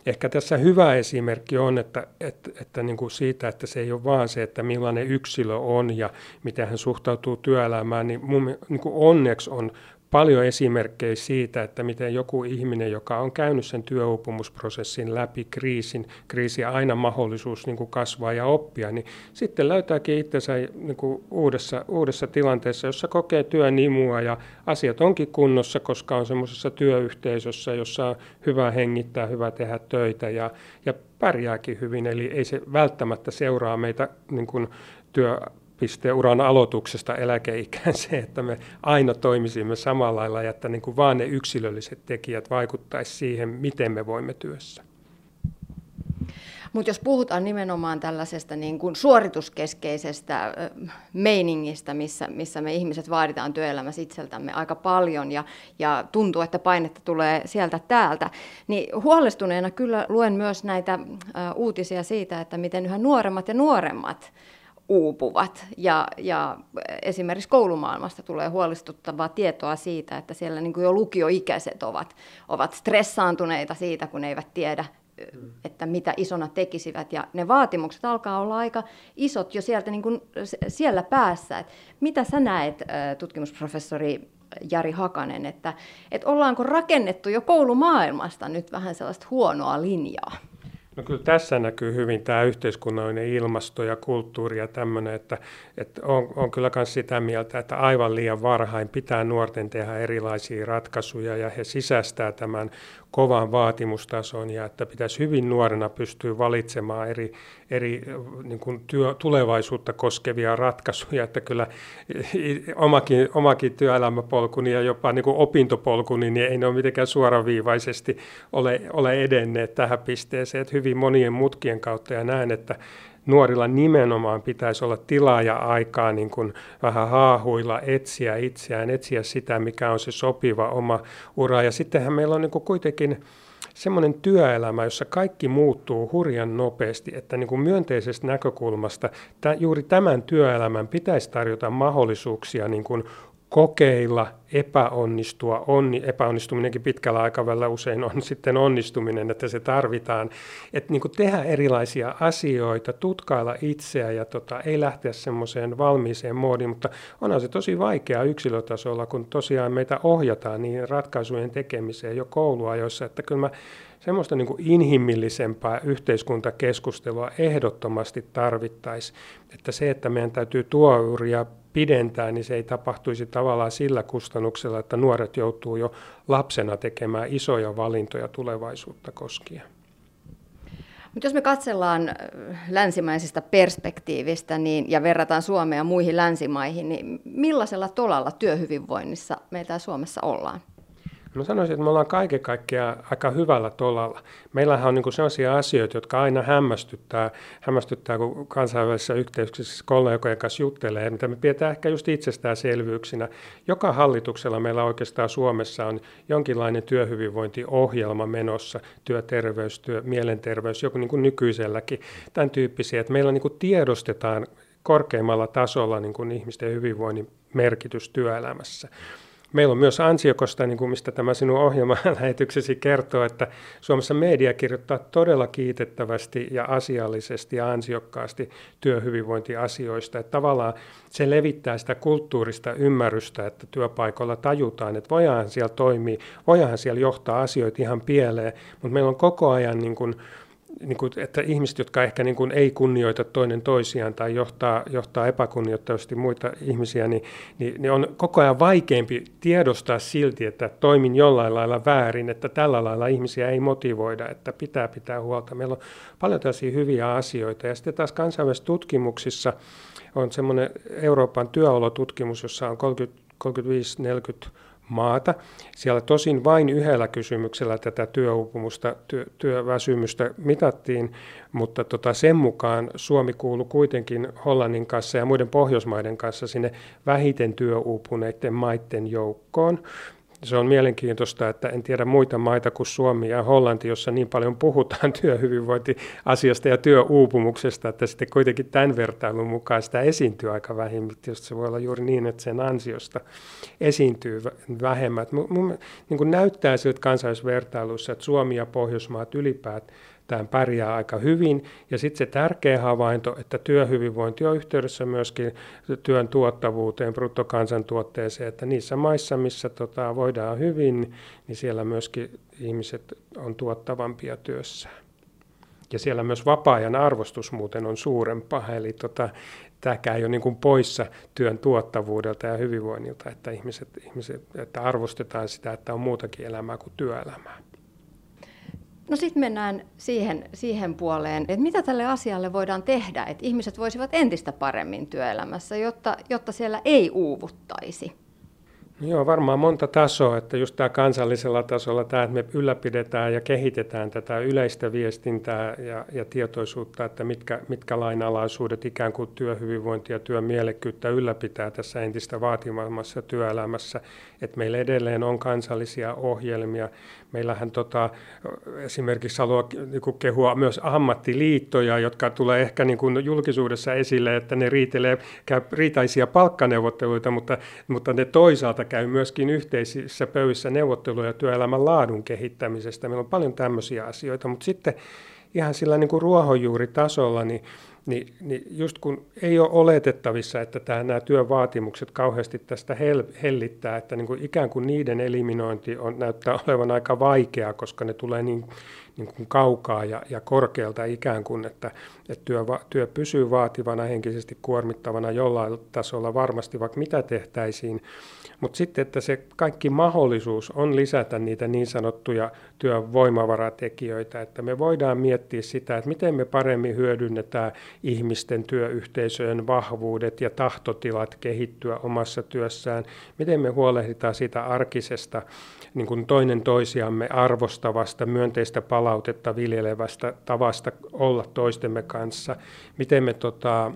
Ehkä tässä hyvä esimerkki on, että, että, että niin kuin siitä, että se ei ole vaan se, että millainen yksilö on ja miten hän suhtautuu työelämään, niin, mun, niin kuin onneksi on paljon esimerkkejä siitä, että miten joku ihminen, joka on käynyt sen työuupumusprosessin läpi kriisin, kriisi aina mahdollisuus niin kuin kasvaa ja oppia, niin sitten löytääkin itsensä niin kuin uudessa, uudessa tilanteessa, jossa kokee työnimua ja asiat onkin kunnossa, koska on semmoisessa työyhteisössä, jossa on hyvä hengittää, hyvä tehdä töitä ja, ja pärjääkin hyvin. Eli ei se välttämättä seuraa meitä niin kuin työ pisteen uran aloituksesta eläkeikään se, että me aina toimisimme samalla lailla ja että niin kuin vaan ne yksilölliset tekijät vaikuttaisi siihen, miten me voimme työssä. Mutta jos puhutaan nimenomaan tällaisesta niin kuin suorituskeskeisestä meiningistä, missä, missä me ihmiset vaaditaan työelämässä itseltämme aika paljon ja, ja tuntuu, että painetta tulee sieltä täältä, niin huolestuneena kyllä luen myös näitä uutisia siitä, että miten yhä nuoremmat ja nuoremmat uupuvat. Ja, ja esimerkiksi koulumaailmasta tulee huolestuttavaa tietoa siitä, että siellä niin kuin jo lukioikäiset ovat, ovat stressaantuneita siitä, kun eivät tiedä, että mitä isona tekisivät. Ja ne vaatimukset alkaa olla aika isot jo sieltä niin kuin siellä päässä. Et mitä sä näet, tutkimusprofessori Jari Hakanen, että, että ollaanko rakennettu jo koulumaailmasta nyt vähän sellaista huonoa linjaa? No kyllä tässä näkyy hyvin tämä yhteiskunnallinen ilmasto ja kulttuuri ja tämmöinen, että, että on, on kyllä myös sitä mieltä, että aivan liian varhain pitää nuorten tehdä erilaisia ratkaisuja ja he sisästää tämän kovan vaatimustason ja että pitäisi hyvin nuorena pystyä valitsemaan eri, eri niin kuin työ, tulevaisuutta koskevia ratkaisuja, että kyllä omakin, omakin työelämäpolkuni ja jopa niin kuin opintopolkuni, niin ei ne ole mitenkään suoraviivaisesti ole, ole edenneet tähän pisteeseen, että hyvin monien mutkien kautta ja näen, että nuorilla nimenomaan pitäisi olla tilaa ja aikaa niin kuin vähän haahuilla, etsiä itseään, etsiä sitä, mikä on se sopiva oma ura. Ja sittenhän meillä on niin kuin kuitenkin semmoinen työelämä, jossa kaikki muuttuu hurjan nopeasti, että niin kuin myönteisestä näkökulmasta juuri tämän työelämän pitäisi tarjota mahdollisuuksia niin kuin kokeilla, epäonnistua. Onni, epäonnistuminenkin pitkällä aikavälillä usein on sitten onnistuminen, että se tarvitaan. Että niin tehdä erilaisia asioita, tutkailla itseä ja tota, ei lähteä semmoiseen valmiiseen moodiin, mutta onhan se tosi vaikea yksilötasolla, kun tosiaan meitä ohjataan niin ratkaisujen tekemiseen jo kouluajoissa, että kyllä mä semmoista niin kuin inhimillisempää yhteiskuntakeskustelua ehdottomasti tarvittaisiin. Että se, että meidän täytyy tuouria pidentää, niin se ei tapahtuisi tavallaan sillä kustannuksella, että nuoret joutuu jo lapsena tekemään isoja valintoja tulevaisuutta koskien. Mutta jos me katsellaan länsimaisesta perspektiivistä niin, ja verrataan Suomea muihin länsimaihin, niin millaisella tolalla työhyvinvoinnissa meillä Suomessa ollaan? Mä sanoisin, että me ollaan kaiken kaikkiaan aika hyvällä tolalla. Meillähän on niin sellaisia asioita, jotka aina hämmästyttää, hämmästyttää kun kansainvälisessä yhteyksissä kollegojen kanssa juttelee, mitä me pidetään ehkä just itsestäänselvyyksinä. Joka hallituksella meillä oikeastaan Suomessa on jonkinlainen työhyvinvointiohjelma menossa, työterveys, työ, mielenterveys, joku niin kuin nykyiselläkin, tämän tyyppisiä, että meillä niin kuin tiedostetaan korkeimmalla tasolla niin kuin ihmisten hyvinvoinnin merkitys työelämässä. Meillä on myös ansiokosta, niin kuin mistä tämä sinun ohjelmalähetyksesi kertoo, että Suomessa media kirjoittaa todella kiitettävästi ja asiallisesti ja ansiokkaasti työhyvinvointiasioista. Että tavallaan se levittää sitä kulttuurista ymmärrystä, että työpaikoilla tajutaan, että voidaan siellä toimia, voidaan siellä johtaa asioita ihan pieleen, mutta meillä on koko ajan niin kuin niin kuin, että ihmiset, jotka ehkä niin kuin ei kunnioita toinen toisiaan tai johtaa, johtaa epäkunnioittavasti muita ihmisiä, niin, niin, niin on koko ajan vaikeampi tiedostaa silti, että toimin jollain lailla väärin, että tällä lailla ihmisiä ei motivoida, että pitää pitää huolta. Meillä on paljon tällaisia hyviä asioita. Ja sitten taas kansainvälisissä tutkimuksissa on semmoinen Euroopan työolotutkimus, jossa on 35-40 maata. Siellä tosin vain yhdellä kysymyksellä tätä työuupumusta, työ, työväsymystä mitattiin, mutta tota sen mukaan Suomi kuului kuitenkin Hollannin kanssa ja muiden Pohjoismaiden kanssa sinne vähiten työuupuneiden maiden joukkoon. Se on mielenkiintoista, että en tiedä muita maita kuin Suomi ja Hollanti, jossa niin paljon puhutaan työhyvinvointiasiasta ja työuupumuksesta, että sitten kuitenkin tämän vertailun mukaan sitä esiintyy aika vähin. Tietysti se voi olla juuri niin, että sen ansiosta esiintyy vähemmän. Mun, niin kuin näyttää siltä kansainvälisvertailussa, että Suomi ja Pohjoismaat ylipäätään tämän pärjää aika hyvin. Ja sitten se tärkeä havainto, että työhyvinvointi on yhteydessä myöskin työn tuottavuuteen, bruttokansantuotteeseen, että niissä maissa, missä tota, voidaan hyvin, niin siellä myöskin ihmiset on tuottavampia työssään. Ja siellä myös vapaa-ajan arvostus muuten on suurempaa, eli tota, tämäkään ei ole niin kuin poissa työn tuottavuudelta ja hyvinvoinnilta, että, ihmiset, ihmiset, että arvostetaan sitä, että on muutakin elämää kuin työelämää. No sitten mennään siihen, siihen puoleen, että mitä tälle asialle voidaan tehdä, että ihmiset voisivat entistä paremmin työelämässä, jotta, jotta siellä ei uuvuttaisi. Joo, varmaan monta tasoa, että just tämä kansallisella tasolla tämä, että me ylläpidetään ja kehitetään tätä yleistä viestintää ja, ja tietoisuutta, että mitkä, mitkä lainalaisuudet ikään kuin työhyvinvointia ja työn ylläpitää tässä entistä vaativammassa työelämässä, että meillä edelleen on kansallisia ohjelmia. Meillähän tota, esimerkiksi haluaa niin kehua myös ammattiliittoja, jotka tulee ehkä niin kuin julkisuudessa esille, että ne riitelee, käy riitaisia palkkaneuvotteluita, mutta, mutta ne toisaalta käy myöskin yhteisissä pöydissä neuvotteluja työelämän laadun kehittämisestä. Meillä on paljon tämmöisiä asioita, mutta sitten ihan sillä niin kuin ruohonjuuritasolla, niin, niin, niin just kun ei ole oletettavissa, että tämä, nämä työvaatimukset kauheasti tästä hel, hellittää, että niin kuin ikään kuin niiden eliminointi on, näyttää olevan aika vaikeaa, koska ne tulee niin, niin kuin kaukaa ja, ja korkealta ikään kuin, että, että työ, työ pysyy vaativana, henkisesti kuormittavana jollain tasolla varmasti, vaikka mitä tehtäisiin, mutta sitten, että se kaikki mahdollisuus on lisätä niitä niin sanottuja työvoimavaratekijöitä, että me voidaan miettiä sitä, että miten me paremmin hyödynnetään ihmisten työyhteisöjen vahvuudet ja tahtotilat kehittyä omassa työssään, miten me huolehditaan siitä arkisesta niin kuin toinen toisiamme arvostavasta, myönteistä palautetta viljelevästä tavasta olla toistemme kanssa, miten me tota,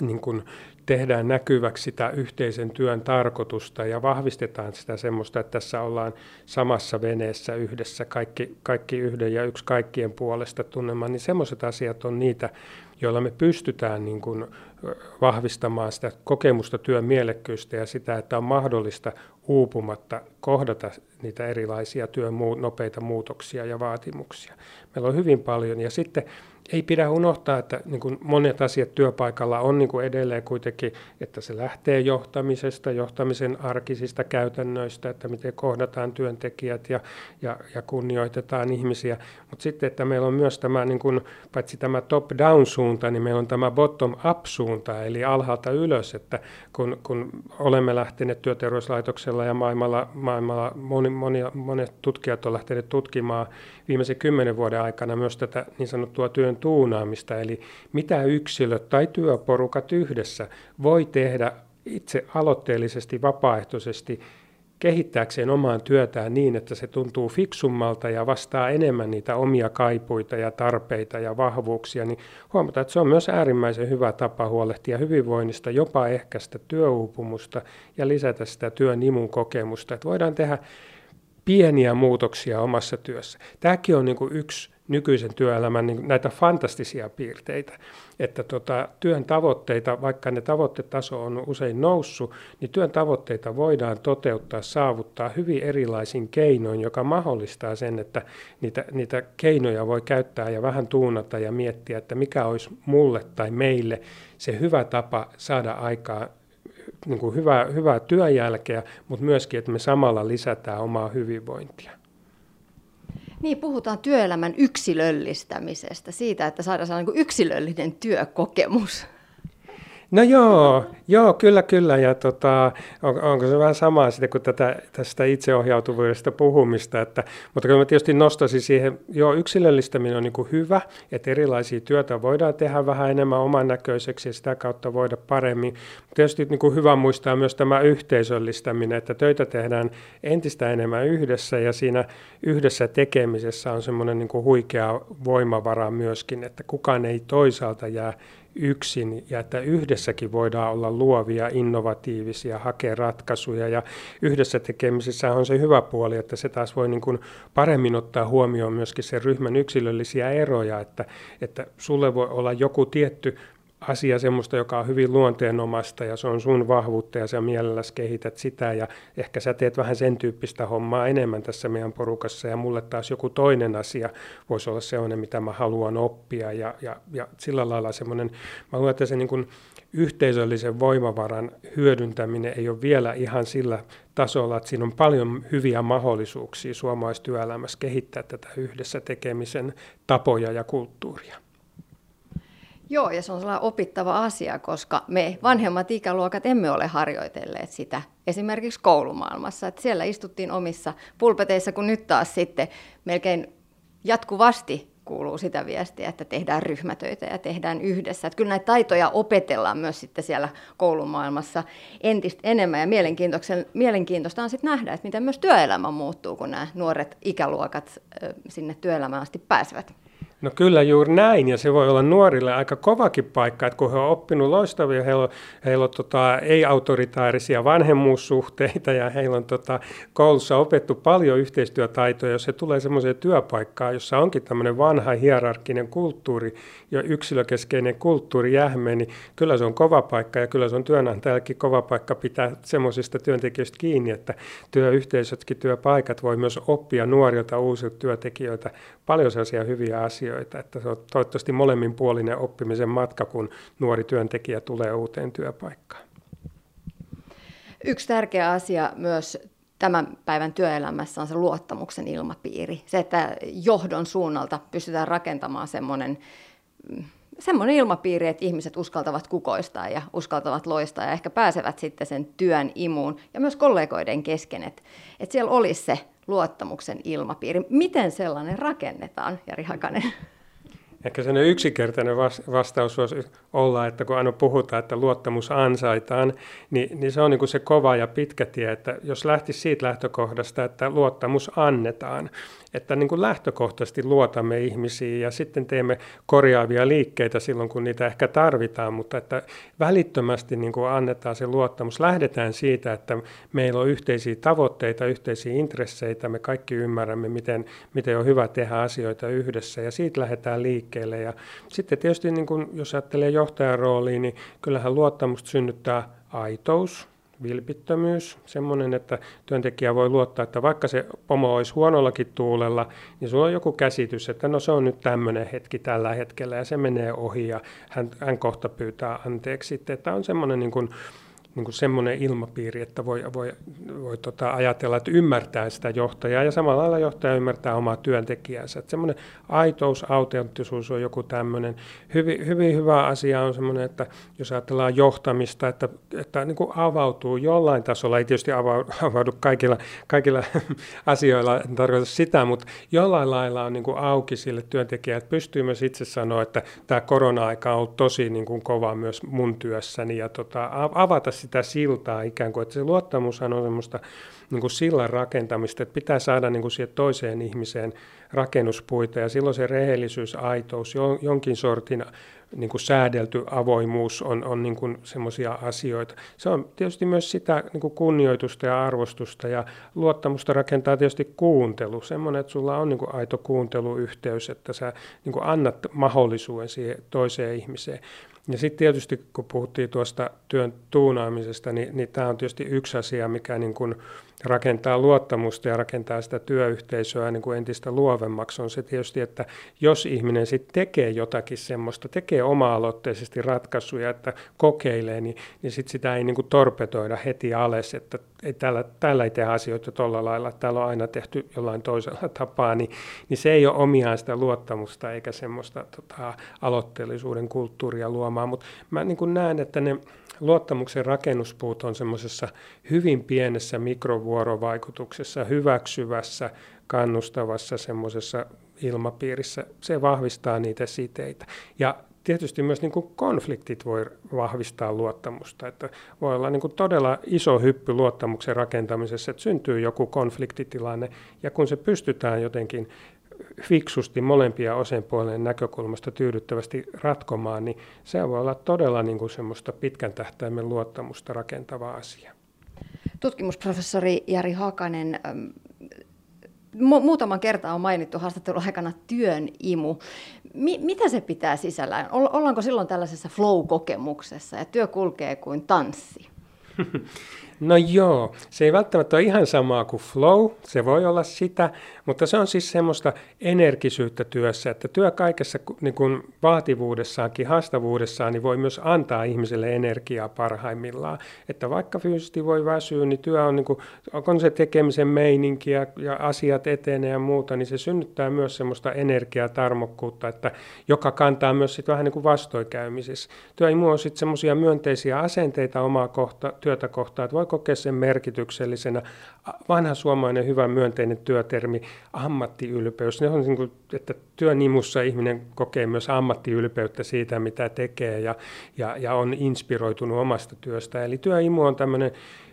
niin kuin tehdään näkyväksi sitä yhteisen työn tarkoitusta ja vahvistetaan sitä semmoista, että tässä ollaan samassa veneessä yhdessä, kaikki, kaikki yhden ja yksi kaikkien puolesta tunnemaan, niin semmoiset asiat on niitä, joilla me pystytään niin kuin vahvistamaan sitä kokemusta työn mielekkyistä ja sitä, että on mahdollista uupumatta kohdata niitä erilaisia työn nopeita muutoksia ja vaatimuksia. Meillä on hyvin paljon ja sitten ei pidä unohtaa, että niin kuin monet asiat työpaikalla on niin kuin edelleen kuitenkin, että se lähtee johtamisesta, johtamisen arkisista käytännöistä, että miten kohdataan työntekijät ja, ja, ja kunnioitetaan ihmisiä. Mutta sitten, että meillä on myös tämä, niin kuin, paitsi tämä top-down-suunta, niin meillä on tämä bottom-up-suunta, eli alhaalta ylös, että kun, kun olemme lähteneet työterveyslaitoksella ja maailmalla, maailmalla moni, monia, monet tutkijat ovat lähteneet tutkimaan viimeisen kymmenen vuoden aikana myös tätä niin sanottua työn tuunaamista, eli mitä yksilöt tai työporukat yhdessä voi tehdä itse aloitteellisesti, vapaaehtoisesti kehittääkseen omaan työtään niin, että se tuntuu fiksummalta ja vastaa enemmän niitä omia kaipuita ja tarpeita ja vahvuuksia, niin huomataan, että se on myös äärimmäisen hyvä tapa huolehtia hyvinvoinnista, jopa ehkäistä työuupumusta ja lisätä sitä työn imun kokemusta. Että voidaan tehdä pieniä muutoksia omassa työssä. Tämäkin on niin yksi nykyisen työelämän niin näitä fantastisia piirteitä, että tota, työn tavoitteita, vaikka ne tavoitetaso on usein noussut, niin työn tavoitteita voidaan toteuttaa, saavuttaa hyvin erilaisin keinoin, joka mahdollistaa sen, että niitä, niitä keinoja voi käyttää ja vähän tuunata ja miettiä, että mikä olisi mulle tai meille se hyvä tapa saada aikaa niin kuin hyvää, hyvää työjälkeä, mutta myöskin, että me samalla lisätään omaa hyvinvointia. Niin, puhutaan työelämän yksilöllistämisestä, siitä, että saadaan niin yksilöllinen työkokemus. No joo, joo, kyllä, kyllä. Ja tota, on, onko se vähän samaa sitten kuin tätä, tästä itseohjautuvuudesta puhumista. Että, mutta kyllä mä tietysti nostaisin siihen, joo, yksilöllistäminen on niin kuin hyvä, että erilaisia työtä voidaan tehdä vähän enemmän oman näköiseksi ja sitä kautta voida paremmin. Tietysti niin kuin hyvä muistaa myös tämä yhteisöllistäminen, että töitä tehdään entistä enemmän yhdessä ja siinä yhdessä tekemisessä on semmoinen niin kuin huikea voimavara myöskin, että kukaan ei toisaalta jää yksin ja että yhdessäkin voidaan olla luovia, innovatiivisia, hakea ratkaisuja. Ja yhdessä tekemisessä on se hyvä puoli, että se taas voi niin kuin paremmin ottaa huomioon myöskin sen ryhmän yksilöllisiä eroja, että, että sulle voi olla joku tietty asia semmoista, joka on hyvin luonteenomasta ja se on sun vahvuutta ja sä mielelläsi kehität sitä ja ehkä sä teet vähän sen tyyppistä hommaa enemmän tässä meidän porukassa ja mulle taas joku toinen asia voisi olla sellainen, mitä mä haluan oppia ja, ja, ja sillä lailla semmoinen, mä luulen, että se niin kuin yhteisöllisen voimavaran hyödyntäminen ei ole vielä ihan sillä tasolla, että siinä on paljon hyviä mahdollisuuksia suomalaistyöelämässä kehittää tätä yhdessä tekemisen tapoja ja kulttuuria. Joo, ja se on sellainen opittava asia, koska me vanhemmat ikäluokat emme ole harjoitelleet sitä esimerkiksi koulumaailmassa. Että siellä istuttiin omissa pulpeteissa, kun nyt taas sitten melkein jatkuvasti kuuluu sitä viestiä, että tehdään ryhmätöitä ja tehdään yhdessä. Että kyllä näitä taitoja opetellaan myös sitten siellä koulumaailmassa entistä enemmän ja mielenkiintoista on sitten nähdä, että miten myös työelämä muuttuu, kun nämä nuoret ikäluokat sinne työelämään asti pääsevät. No kyllä juuri näin, ja se voi olla nuorille aika kovakin paikka, että kun he ovat oppinut loistavia, heillä on, heillä on tota, ei-autoritaarisia vanhemmuussuhteita, ja heillä on tota, koulussa opettu paljon yhteistyötaitoja, jos he tulee semmoiseen työpaikkaan, jossa onkin tämmöinen vanha hierarkkinen kulttuuri ja yksilökeskeinen kulttuuri jähme, niin kyllä se on kova paikka, ja kyllä se on työnantajallekin kova paikka pitää semmoisista työntekijöistä kiinni, että työyhteisötkin, työpaikat voi myös oppia nuorilta uusilta työntekijöiltä paljon sellaisia hyviä asioita, asioita, että se on toivottavasti molemminpuolinen oppimisen matka, kun nuori työntekijä tulee uuteen työpaikkaan. Yksi tärkeä asia myös tämän päivän työelämässä on se luottamuksen ilmapiiri. Se, että johdon suunnalta pystytään rakentamaan semmoinen semmoinen ilmapiiri, että ihmiset uskaltavat kukoistaa ja uskaltavat loistaa ja ehkä pääsevät sitten sen työn imuun ja myös kollegoiden kesken, että, että siellä olisi se luottamuksen ilmapiiri. Miten sellainen rakennetaan, Jari Hakanen? Ehkä sellainen yksinkertainen vastaus voisi olla, että kun aina puhutaan, että luottamus ansaitaan, niin, niin se on niin kuin se kova ja pitkä tie, että jos lähtisi siitä lähtökohdasta, että luottamus annetaan, että niin kuin lähtökohtaisesti luotamme ihmisiin ja sitten teemme korjaavia liikkeitä silloin, kun niitä ehkä tarvitaan, mutta että välittömästi niin kuin annetaan se luottamus. Lähdetään siitä, että meillä on yhteisiä tavoitteita, yhteisiä intresseitä, me kaikki ymmärrämme, miten, miten on hyvä tehdä asioita yhdessä ja siitä lähdetään liikkeelle. Ja sitten tietysti, niin kuin, jos ajattelee johtajan rooliin, niin kyllähän luottamusta synnyttää aitous, vilpittömyys, semmoinen, että työntekijä voi luottaa, että vaikka se pomo olisi huonollakin tuulella, niin sulla on joku käsitys, että no se on nyt tämmöinen hetki tällä hetkellä ja se menee ohi ja hän, hän kohta pyytää anteeksi. Että on semmoinen niin kuin, niin kuin semmoinen ilmapiiri, että voi, voi, voi tota ajatella, että ymmärtää sitä johtajaa ja samalla lailla johtaja ymmärtää omaa työntekijänsä. Että semmoinen aitous, autenttisuus on joku tämmöinen. Hyvin, hyvin hyvä asia on semmoinen, että jos ajatellaan johtamista, että, että niin kuin avautuu jollain tasolla, ei tietysti avaudu kaikilla, kaikilla asioilla, en tarkoita sitä, mutta jollain lailla on niin kuin auki sille työntekijälle, että pystyy myös itse sanoa, että tämä korona-aika on ollut tosi niin kuin kova myös mun työssäni ja tota, avata sitä siltaa ikään kuin, että se luottamushan on semmoista niin kuin sillan rakentamista, että pitää saada niin kuin siihen toiseen ihmiseen rakennuspuita ja silloin se rehellisyys, aitous, jonkin sortin niin kuin säädelty avoimuus on, on niin kuin semmoisia asioita. Se on tietysti myös sitä niin kuin kunnioitusta ja arvostusta ja luottamusta rakentaa tietysti kuuntelu, semmoinen, että sulla on niin kuin aito kuunteluyhteys, että sä niin kuin annat mahdollisuuden siihen toiseen ihmiseen. Ja sitten tietysti, kun puhuttiin tuosta työn tuunaamisesta, niin, niin tämä on tietysti yksi asia, mikä niin kuin rakentaa luottamusta ja rakentaa sitä työyhteisöä niin kuin entistä luovemmaksi, on se tietysti, että jos ihminen sitten tekee jotakin semmoista, tekee oma-aloitteisesti ratkaisuja, että kokeilee, niin, niin sitten sitä ei niin kuin torpetoida heti alas, että ei täällä, täällä ei tehdä asioita tuolla lailla, täällä on aina tehty jollain toisella tapaa, niin, niin se ei ole omiaan sitä luottamusta eikä semmoista tota, aloitteellisuuden kulttuuria luomaan, mutta mä niin kuin näen, että ne luottamuksen rakennuspuut on semmoisessa hyvin pienessä mikrovuorovaikutuksessa, hyväksyvässä, kannustavassa semmoisessa ilmapiirissä. Se vahvistaa niitä siteitä. Ja tietysti myös niin kuin konfliktit voi vahvistaa luottamusta. Että voi olla niin kuin todella iso hyppy luottamuksen rakentamisessa, että syntyy joku konfliktitilanne, ja kun se pystytään jotenkin fiksusti molempia osapuolien näkökulmasta tyydyttävästi ratkomaan, niin se voi olla todella niin kuin semmoista pitkän tähtäimen luottamusta rakentava asia. Tutkimusprofessori Jari Hakanen, mu- muutaman kertaa on mainittu haastattelun aikana työn imu. Mi- mitä se pitää sisällään? Ollaanko silloin tällaisessa flow-kokemuksessa ja työ kulkee kuin tanssi? No joo, se ei välttämättä ole ihan samaa kuin flow, se voi olla sitä, mutta se on siis semmoista energisyyttä työssä, että työ kaikessa niin kuin vaativuudessaankin, haastavuudessaan, niin voi myös antaa ihmiselle energiaa parhaimmillaan. Että vaikka fyysisesti voi väsyä, niin työ on, niin kuin, on se tekemisen meininki ja, ja asiat etenee ja muuta, niin se synnyttää myös semmoista energiaa, tarmokkuutta, että joka kantaa myös sit vähän niin kuin vastoinkäymisissä. Työ ei on sitten semmoisia myönteisiä asenteita omaa kohta, työtä kohtaan, että voi kokea sen merkityksellisenä. Vanha suomalainen hyvä myönteinen työtermi, ammattiylpeys. Ne on niin kuin, että työnimussa ihminen kokee myös ammattiylpeyttä siitä, mitä tekee ja, ja, ja on inspiroitunut omasta työstä. Eli työimu on tämmöinen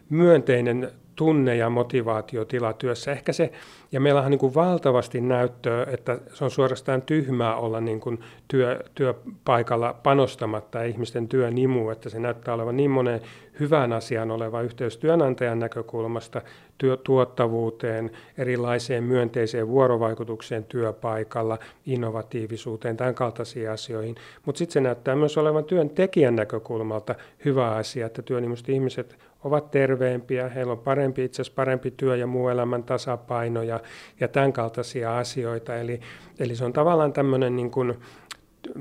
myönteinen tunne- ja motivaatiotila työssä. Ehkä se, ja meillä on niin kuin valtavasti näyttöä, että se on suorastaan tyhmää olla niin kuin työ, työpaikalla panostamatta ihmisten työn imu, että se näyttää olevan niin monen hyvän asian oleva yhteys työnantajan näkökulmasta työ, tuottavuuteen, erilaiseen myönteiseen vuorovaikutukseen työpaikalla, innovatiivisuuteen, tämän kaltaisiin asioihin. Mutta sitten se näyttää myös olevan työntekijän näkökulmalta hyvä asia, että työnimmuiset ihmiset ovat terveempiä, heillä on parempi, itse asiassa parempi työ ja muu elämän tasapaino ja, ja tämän kaltaisia asioita. Eli, eli se on tavallaan tämmöinen niin kuin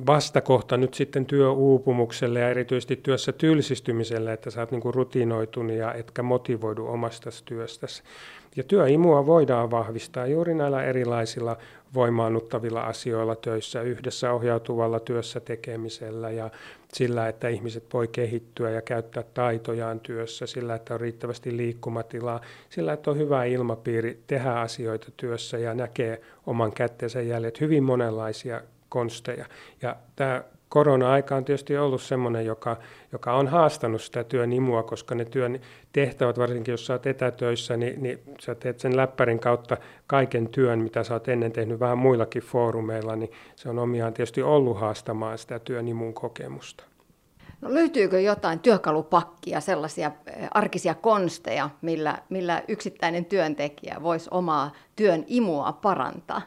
vastakohta nyt sitten työuupumukselle ja erityisesti työssä tylsistymiselle, että sä oot niin kuin rutinoitunut ja etkä motivoidu omasta työstäsi. Ja työimua voidaan vahvistaa juuri näillä erilaisilla voimaannuttavilla asioilla töissä, yhdessä ohjautuvalla työssä tekemisellä ja sillä, että ihmiset voi kehittyä ja käyttää taitojaan työssä, sillä, että on riittävästi liikkumatilaa, sillä, että on hyvä ilmapiiri tehdä asioita työssä ja näkee oman kätteensä jäljet, hyvin monenlaisia konsteja. Ja tämä korona-aika on tietysti ollut sellainen, joka, joka on haastanut sitä työn imua, koska ne työn tehtävät, varsinkin jos sä oot etätöissä, niin, niin sä teet sen läppärin kautta kaiken työn, mitä sä oot ennen tehnyt vähän muillakin foorumeilla, niin se on omiaan tietysti ollut haastamaan sitä työn imun kokemusta. No, löytyykö jotain työkalupakkia, sellaisia eh, arkisia konsteja, millä, millä yksittäinen työntekijä voisi omaa työn imua parantaa?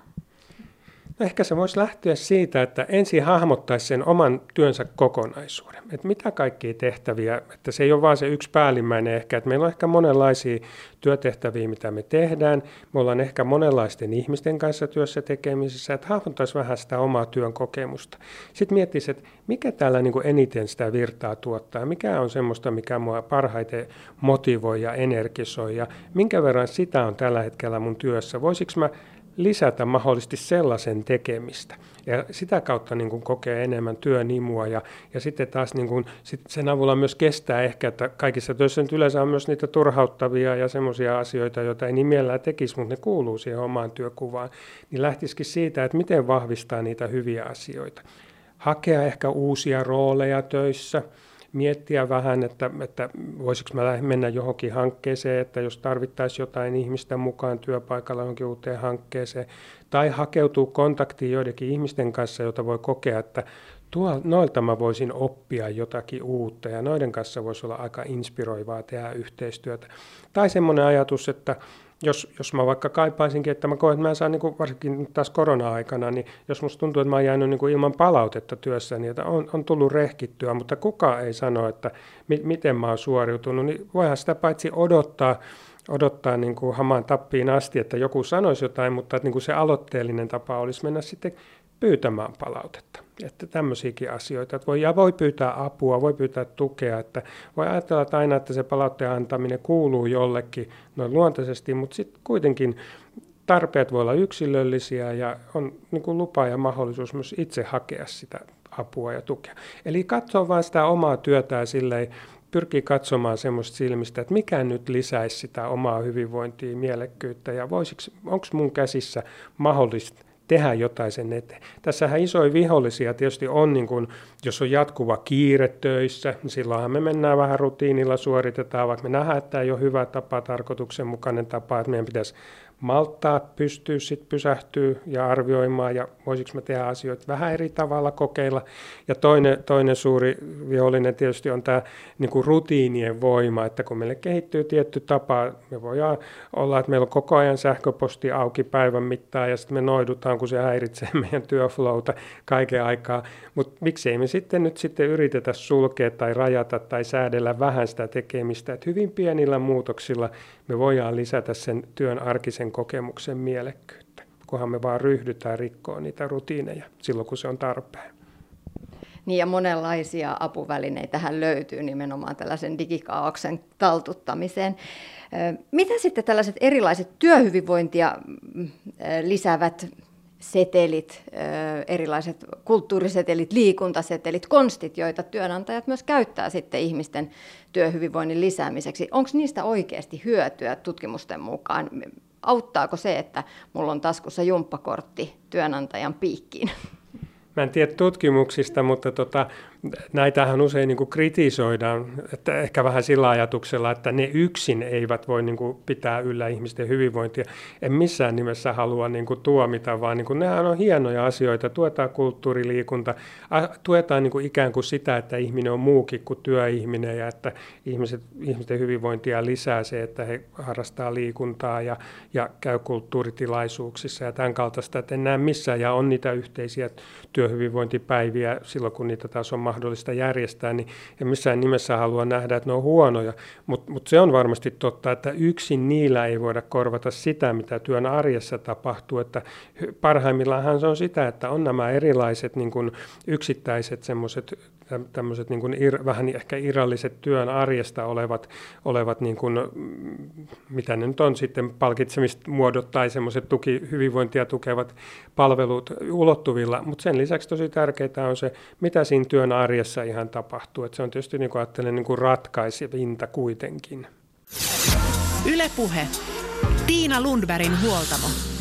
No ehkä se voisi lähteä siitä, että ensin hahmottaisi sen oman työnsä kokonaisuuden. Että mitä kaikkia tehtäviä, että se ei ole vain se yksi päällimmäinen ehkä, että meillä on ehkä monenlaisia työtehtäviä, mitä me tehdään. Me ollaan ehkä monenlaisten ihmisten kanssa työssä tekemisissä, että hahmottaisi vähän sitä omaa työn kokemusta. Sitten miettisi, että mikä täällä niin eniten sitä virtaa tuottaa, mikä on semmoista, mikä mua parhaiten motivoi ja energisoi ja minkä verran sitä on tällä hetkellä mun työssä. Voisiko mä lisätä mahdollisesti sellaisen tekemistä. Ja sitä kautta niin kuin kokee enemmän työnimua ja, ja sitten taas niin kuin, sit sen avulla myös kestää ehkä, että kaikissa töissä nyt yleensä on myös niitä turhauttavia ja semmoisia asioita, joita ei niin mielellään tekisi, mutta ne kuuluu siihen omaan työkuvaan. Niin lähtisikin siitä, että miten vahvistaa niitä hyviä asioita. Hakea ehkä uusia rooleja töissä – miettiä vähän, että, että voisiko mä mennä johonkin hankkeeseen, että jos tarvittaisiin jotain ihmistä mukaan työpaikalla johonkin uuteen hankkeeseen, tai hakeutuu kontaktiin joidenkin ihmisten kanssa, jota voi kokea, että tuo, noilta mä voisin oppia jotakin uutta ja noiden kanssa voisi olla aika inspiroivaa tehdä yhteistyötä. Tai semmoinen ajatus, että jos, jos mä vaikka kaipaisinkin, että mä koen, että mä en saa, niin kuin, varsinkin taas korona-aikana, niin jos musta tuntuu, että mä oon jäänyt niin kuin ilman palautetta työssä, niin että on, on tullut rehkittyä, mutta kukaan ei sano, että mi, miten mä oon suoriutunut, niin voihan sitä paitsi odottaa, odottaa niin kuin hamaan tappiin asti, että joku sanoisi jotain, mutta että niin kuin se aloitteellinen tapa olisi mennä sitten pyytämään palautetta. Että tämmöisiäkin asioita. Että voi, ja voi pyytää apua, voi pyytää tukea. Että voi ajatella että aina, että se palautteen antaminen kuuluu jollekin noin luontaisesti, mutta sitten kuitenkin tarpeet voi olla yksilöllisiä ja on niin kuin lupa ja mahdollisuus myös itse hakea sitä apua ja tukea. Eli katsoo vain sitä omaa työtään silleen, pyrkii katsomaan semmoista silmistä, että mikä nyt lisäisi sitä omaa hyvinvointia, mielekkyyttä ja onko mun käsissä mahdollista tehdä jotain sen eteen. Tässähän isoja vihollisia tietysti on, niin kun, jos on jatkuva kiire töissä, niin silloinhan me mennään vähän rutiinilla, suoritetaan, vaikka me nähdään, että tämä ei ole hyvä tapa, tarkoituksenmukainen tapa, että meidän pitäisi malttaa pystyä sitten pysähtyä ja arvioimaan ja voisiko me tehdä asioita vähän eri tavalla kokeilla. Ja toinen, toinen suuri vihollinen tietysti on tämä niin kuin rutiinien voima, että kun meille kehittyy tietty tapa, me voidaan olla, että meillä on koko ajan sähköposti auki päivän mittaan ja sitten me noidutaan, kun se häiritsee meidän työflowta kaiken aikaa. Mutta miksei me sitten nyt sitten yritetä sulkea tai rajata tai säädellä vähän sitä tekemistä, että hyvin pienillä muutoksilla me voidaan lisätä sen työn arkisen kokemuksen mielekkyyttä, kunhan me vaan ryhdytään rikkoa niitä rutiineja silloin, kun se on tarpeen. Niin ja monenlaisia apuvälineitähän löytyy nimenomaan tällaisen digikaauksen taltuttamiseen. Mitä sitten tällaiset erilaiset työhyvinvointia mm, lisäävät setelit, erilaiset kulttuurisetelit, liikuntasetelit, konstit, joita työnantajat myös käyttää sitten ihmisten työhyvinvoinnin lisäämiseksi. Onko niistä oikeasti hyötyä tutkimusten mukaan? Auttaako se, että mulla on taskussa jumppakortti työnantajan piikkiin? Mä en tiedä tutkimuksista, mutta tota, näitähän usein niin kuin kritisoidaan, että ehkä vähän sillä ajatuksella, että ne yksin eivät voi niin kuin pitää yllä ihmisten hyvinvointia. En missään nimessä halua niin kuin tuomita, vaan niin kuin nehän on hienoja asioita. Tuetaan kulttuuriliikunta, tuetaan niin kuin ikään kuin sitä, että ihminen on muukin kuin työihminen ja että ihmiset, ihmisten hyvinvointia lisää se, että he harrastaa liikuntaa ja, ja käy kulttuuritilaisuuksissa ja tämän kaltaista. Että en näe missään ja on niitä yhteisiä työhyvinvointipäiviä silloin, kun niitä taas on mahdollista järjestää, niin en missään nimessä halua nähdä, että ne on huonoja, mutta mut se on varmasti totta, että yksin niillä ei voida korvata sitä, mitä työn arjessa tapahtuu, että parhaimmillaan se on sitä, että on nämä erilaiset niin yksittäiset semmoiset tämmöiset niin ir, vähän ehkä irralliset työn arjesta olevat, olevat niin kuin, mm, mitä ne nyt on sitten palkitsemismuodot tai semmoiset tuki, hyvinvointia tukevat palvelut ulottuvilla, mutta sen lisäksi tosi tärkeää on se, mitä siinä työn arjessa ihan tapahtuu, että se on tietysti niin kuin ajattelen niin kuin ratkaisevinta kuitenkin. Ylepuhe. Tiina Lundbergin huoltamo.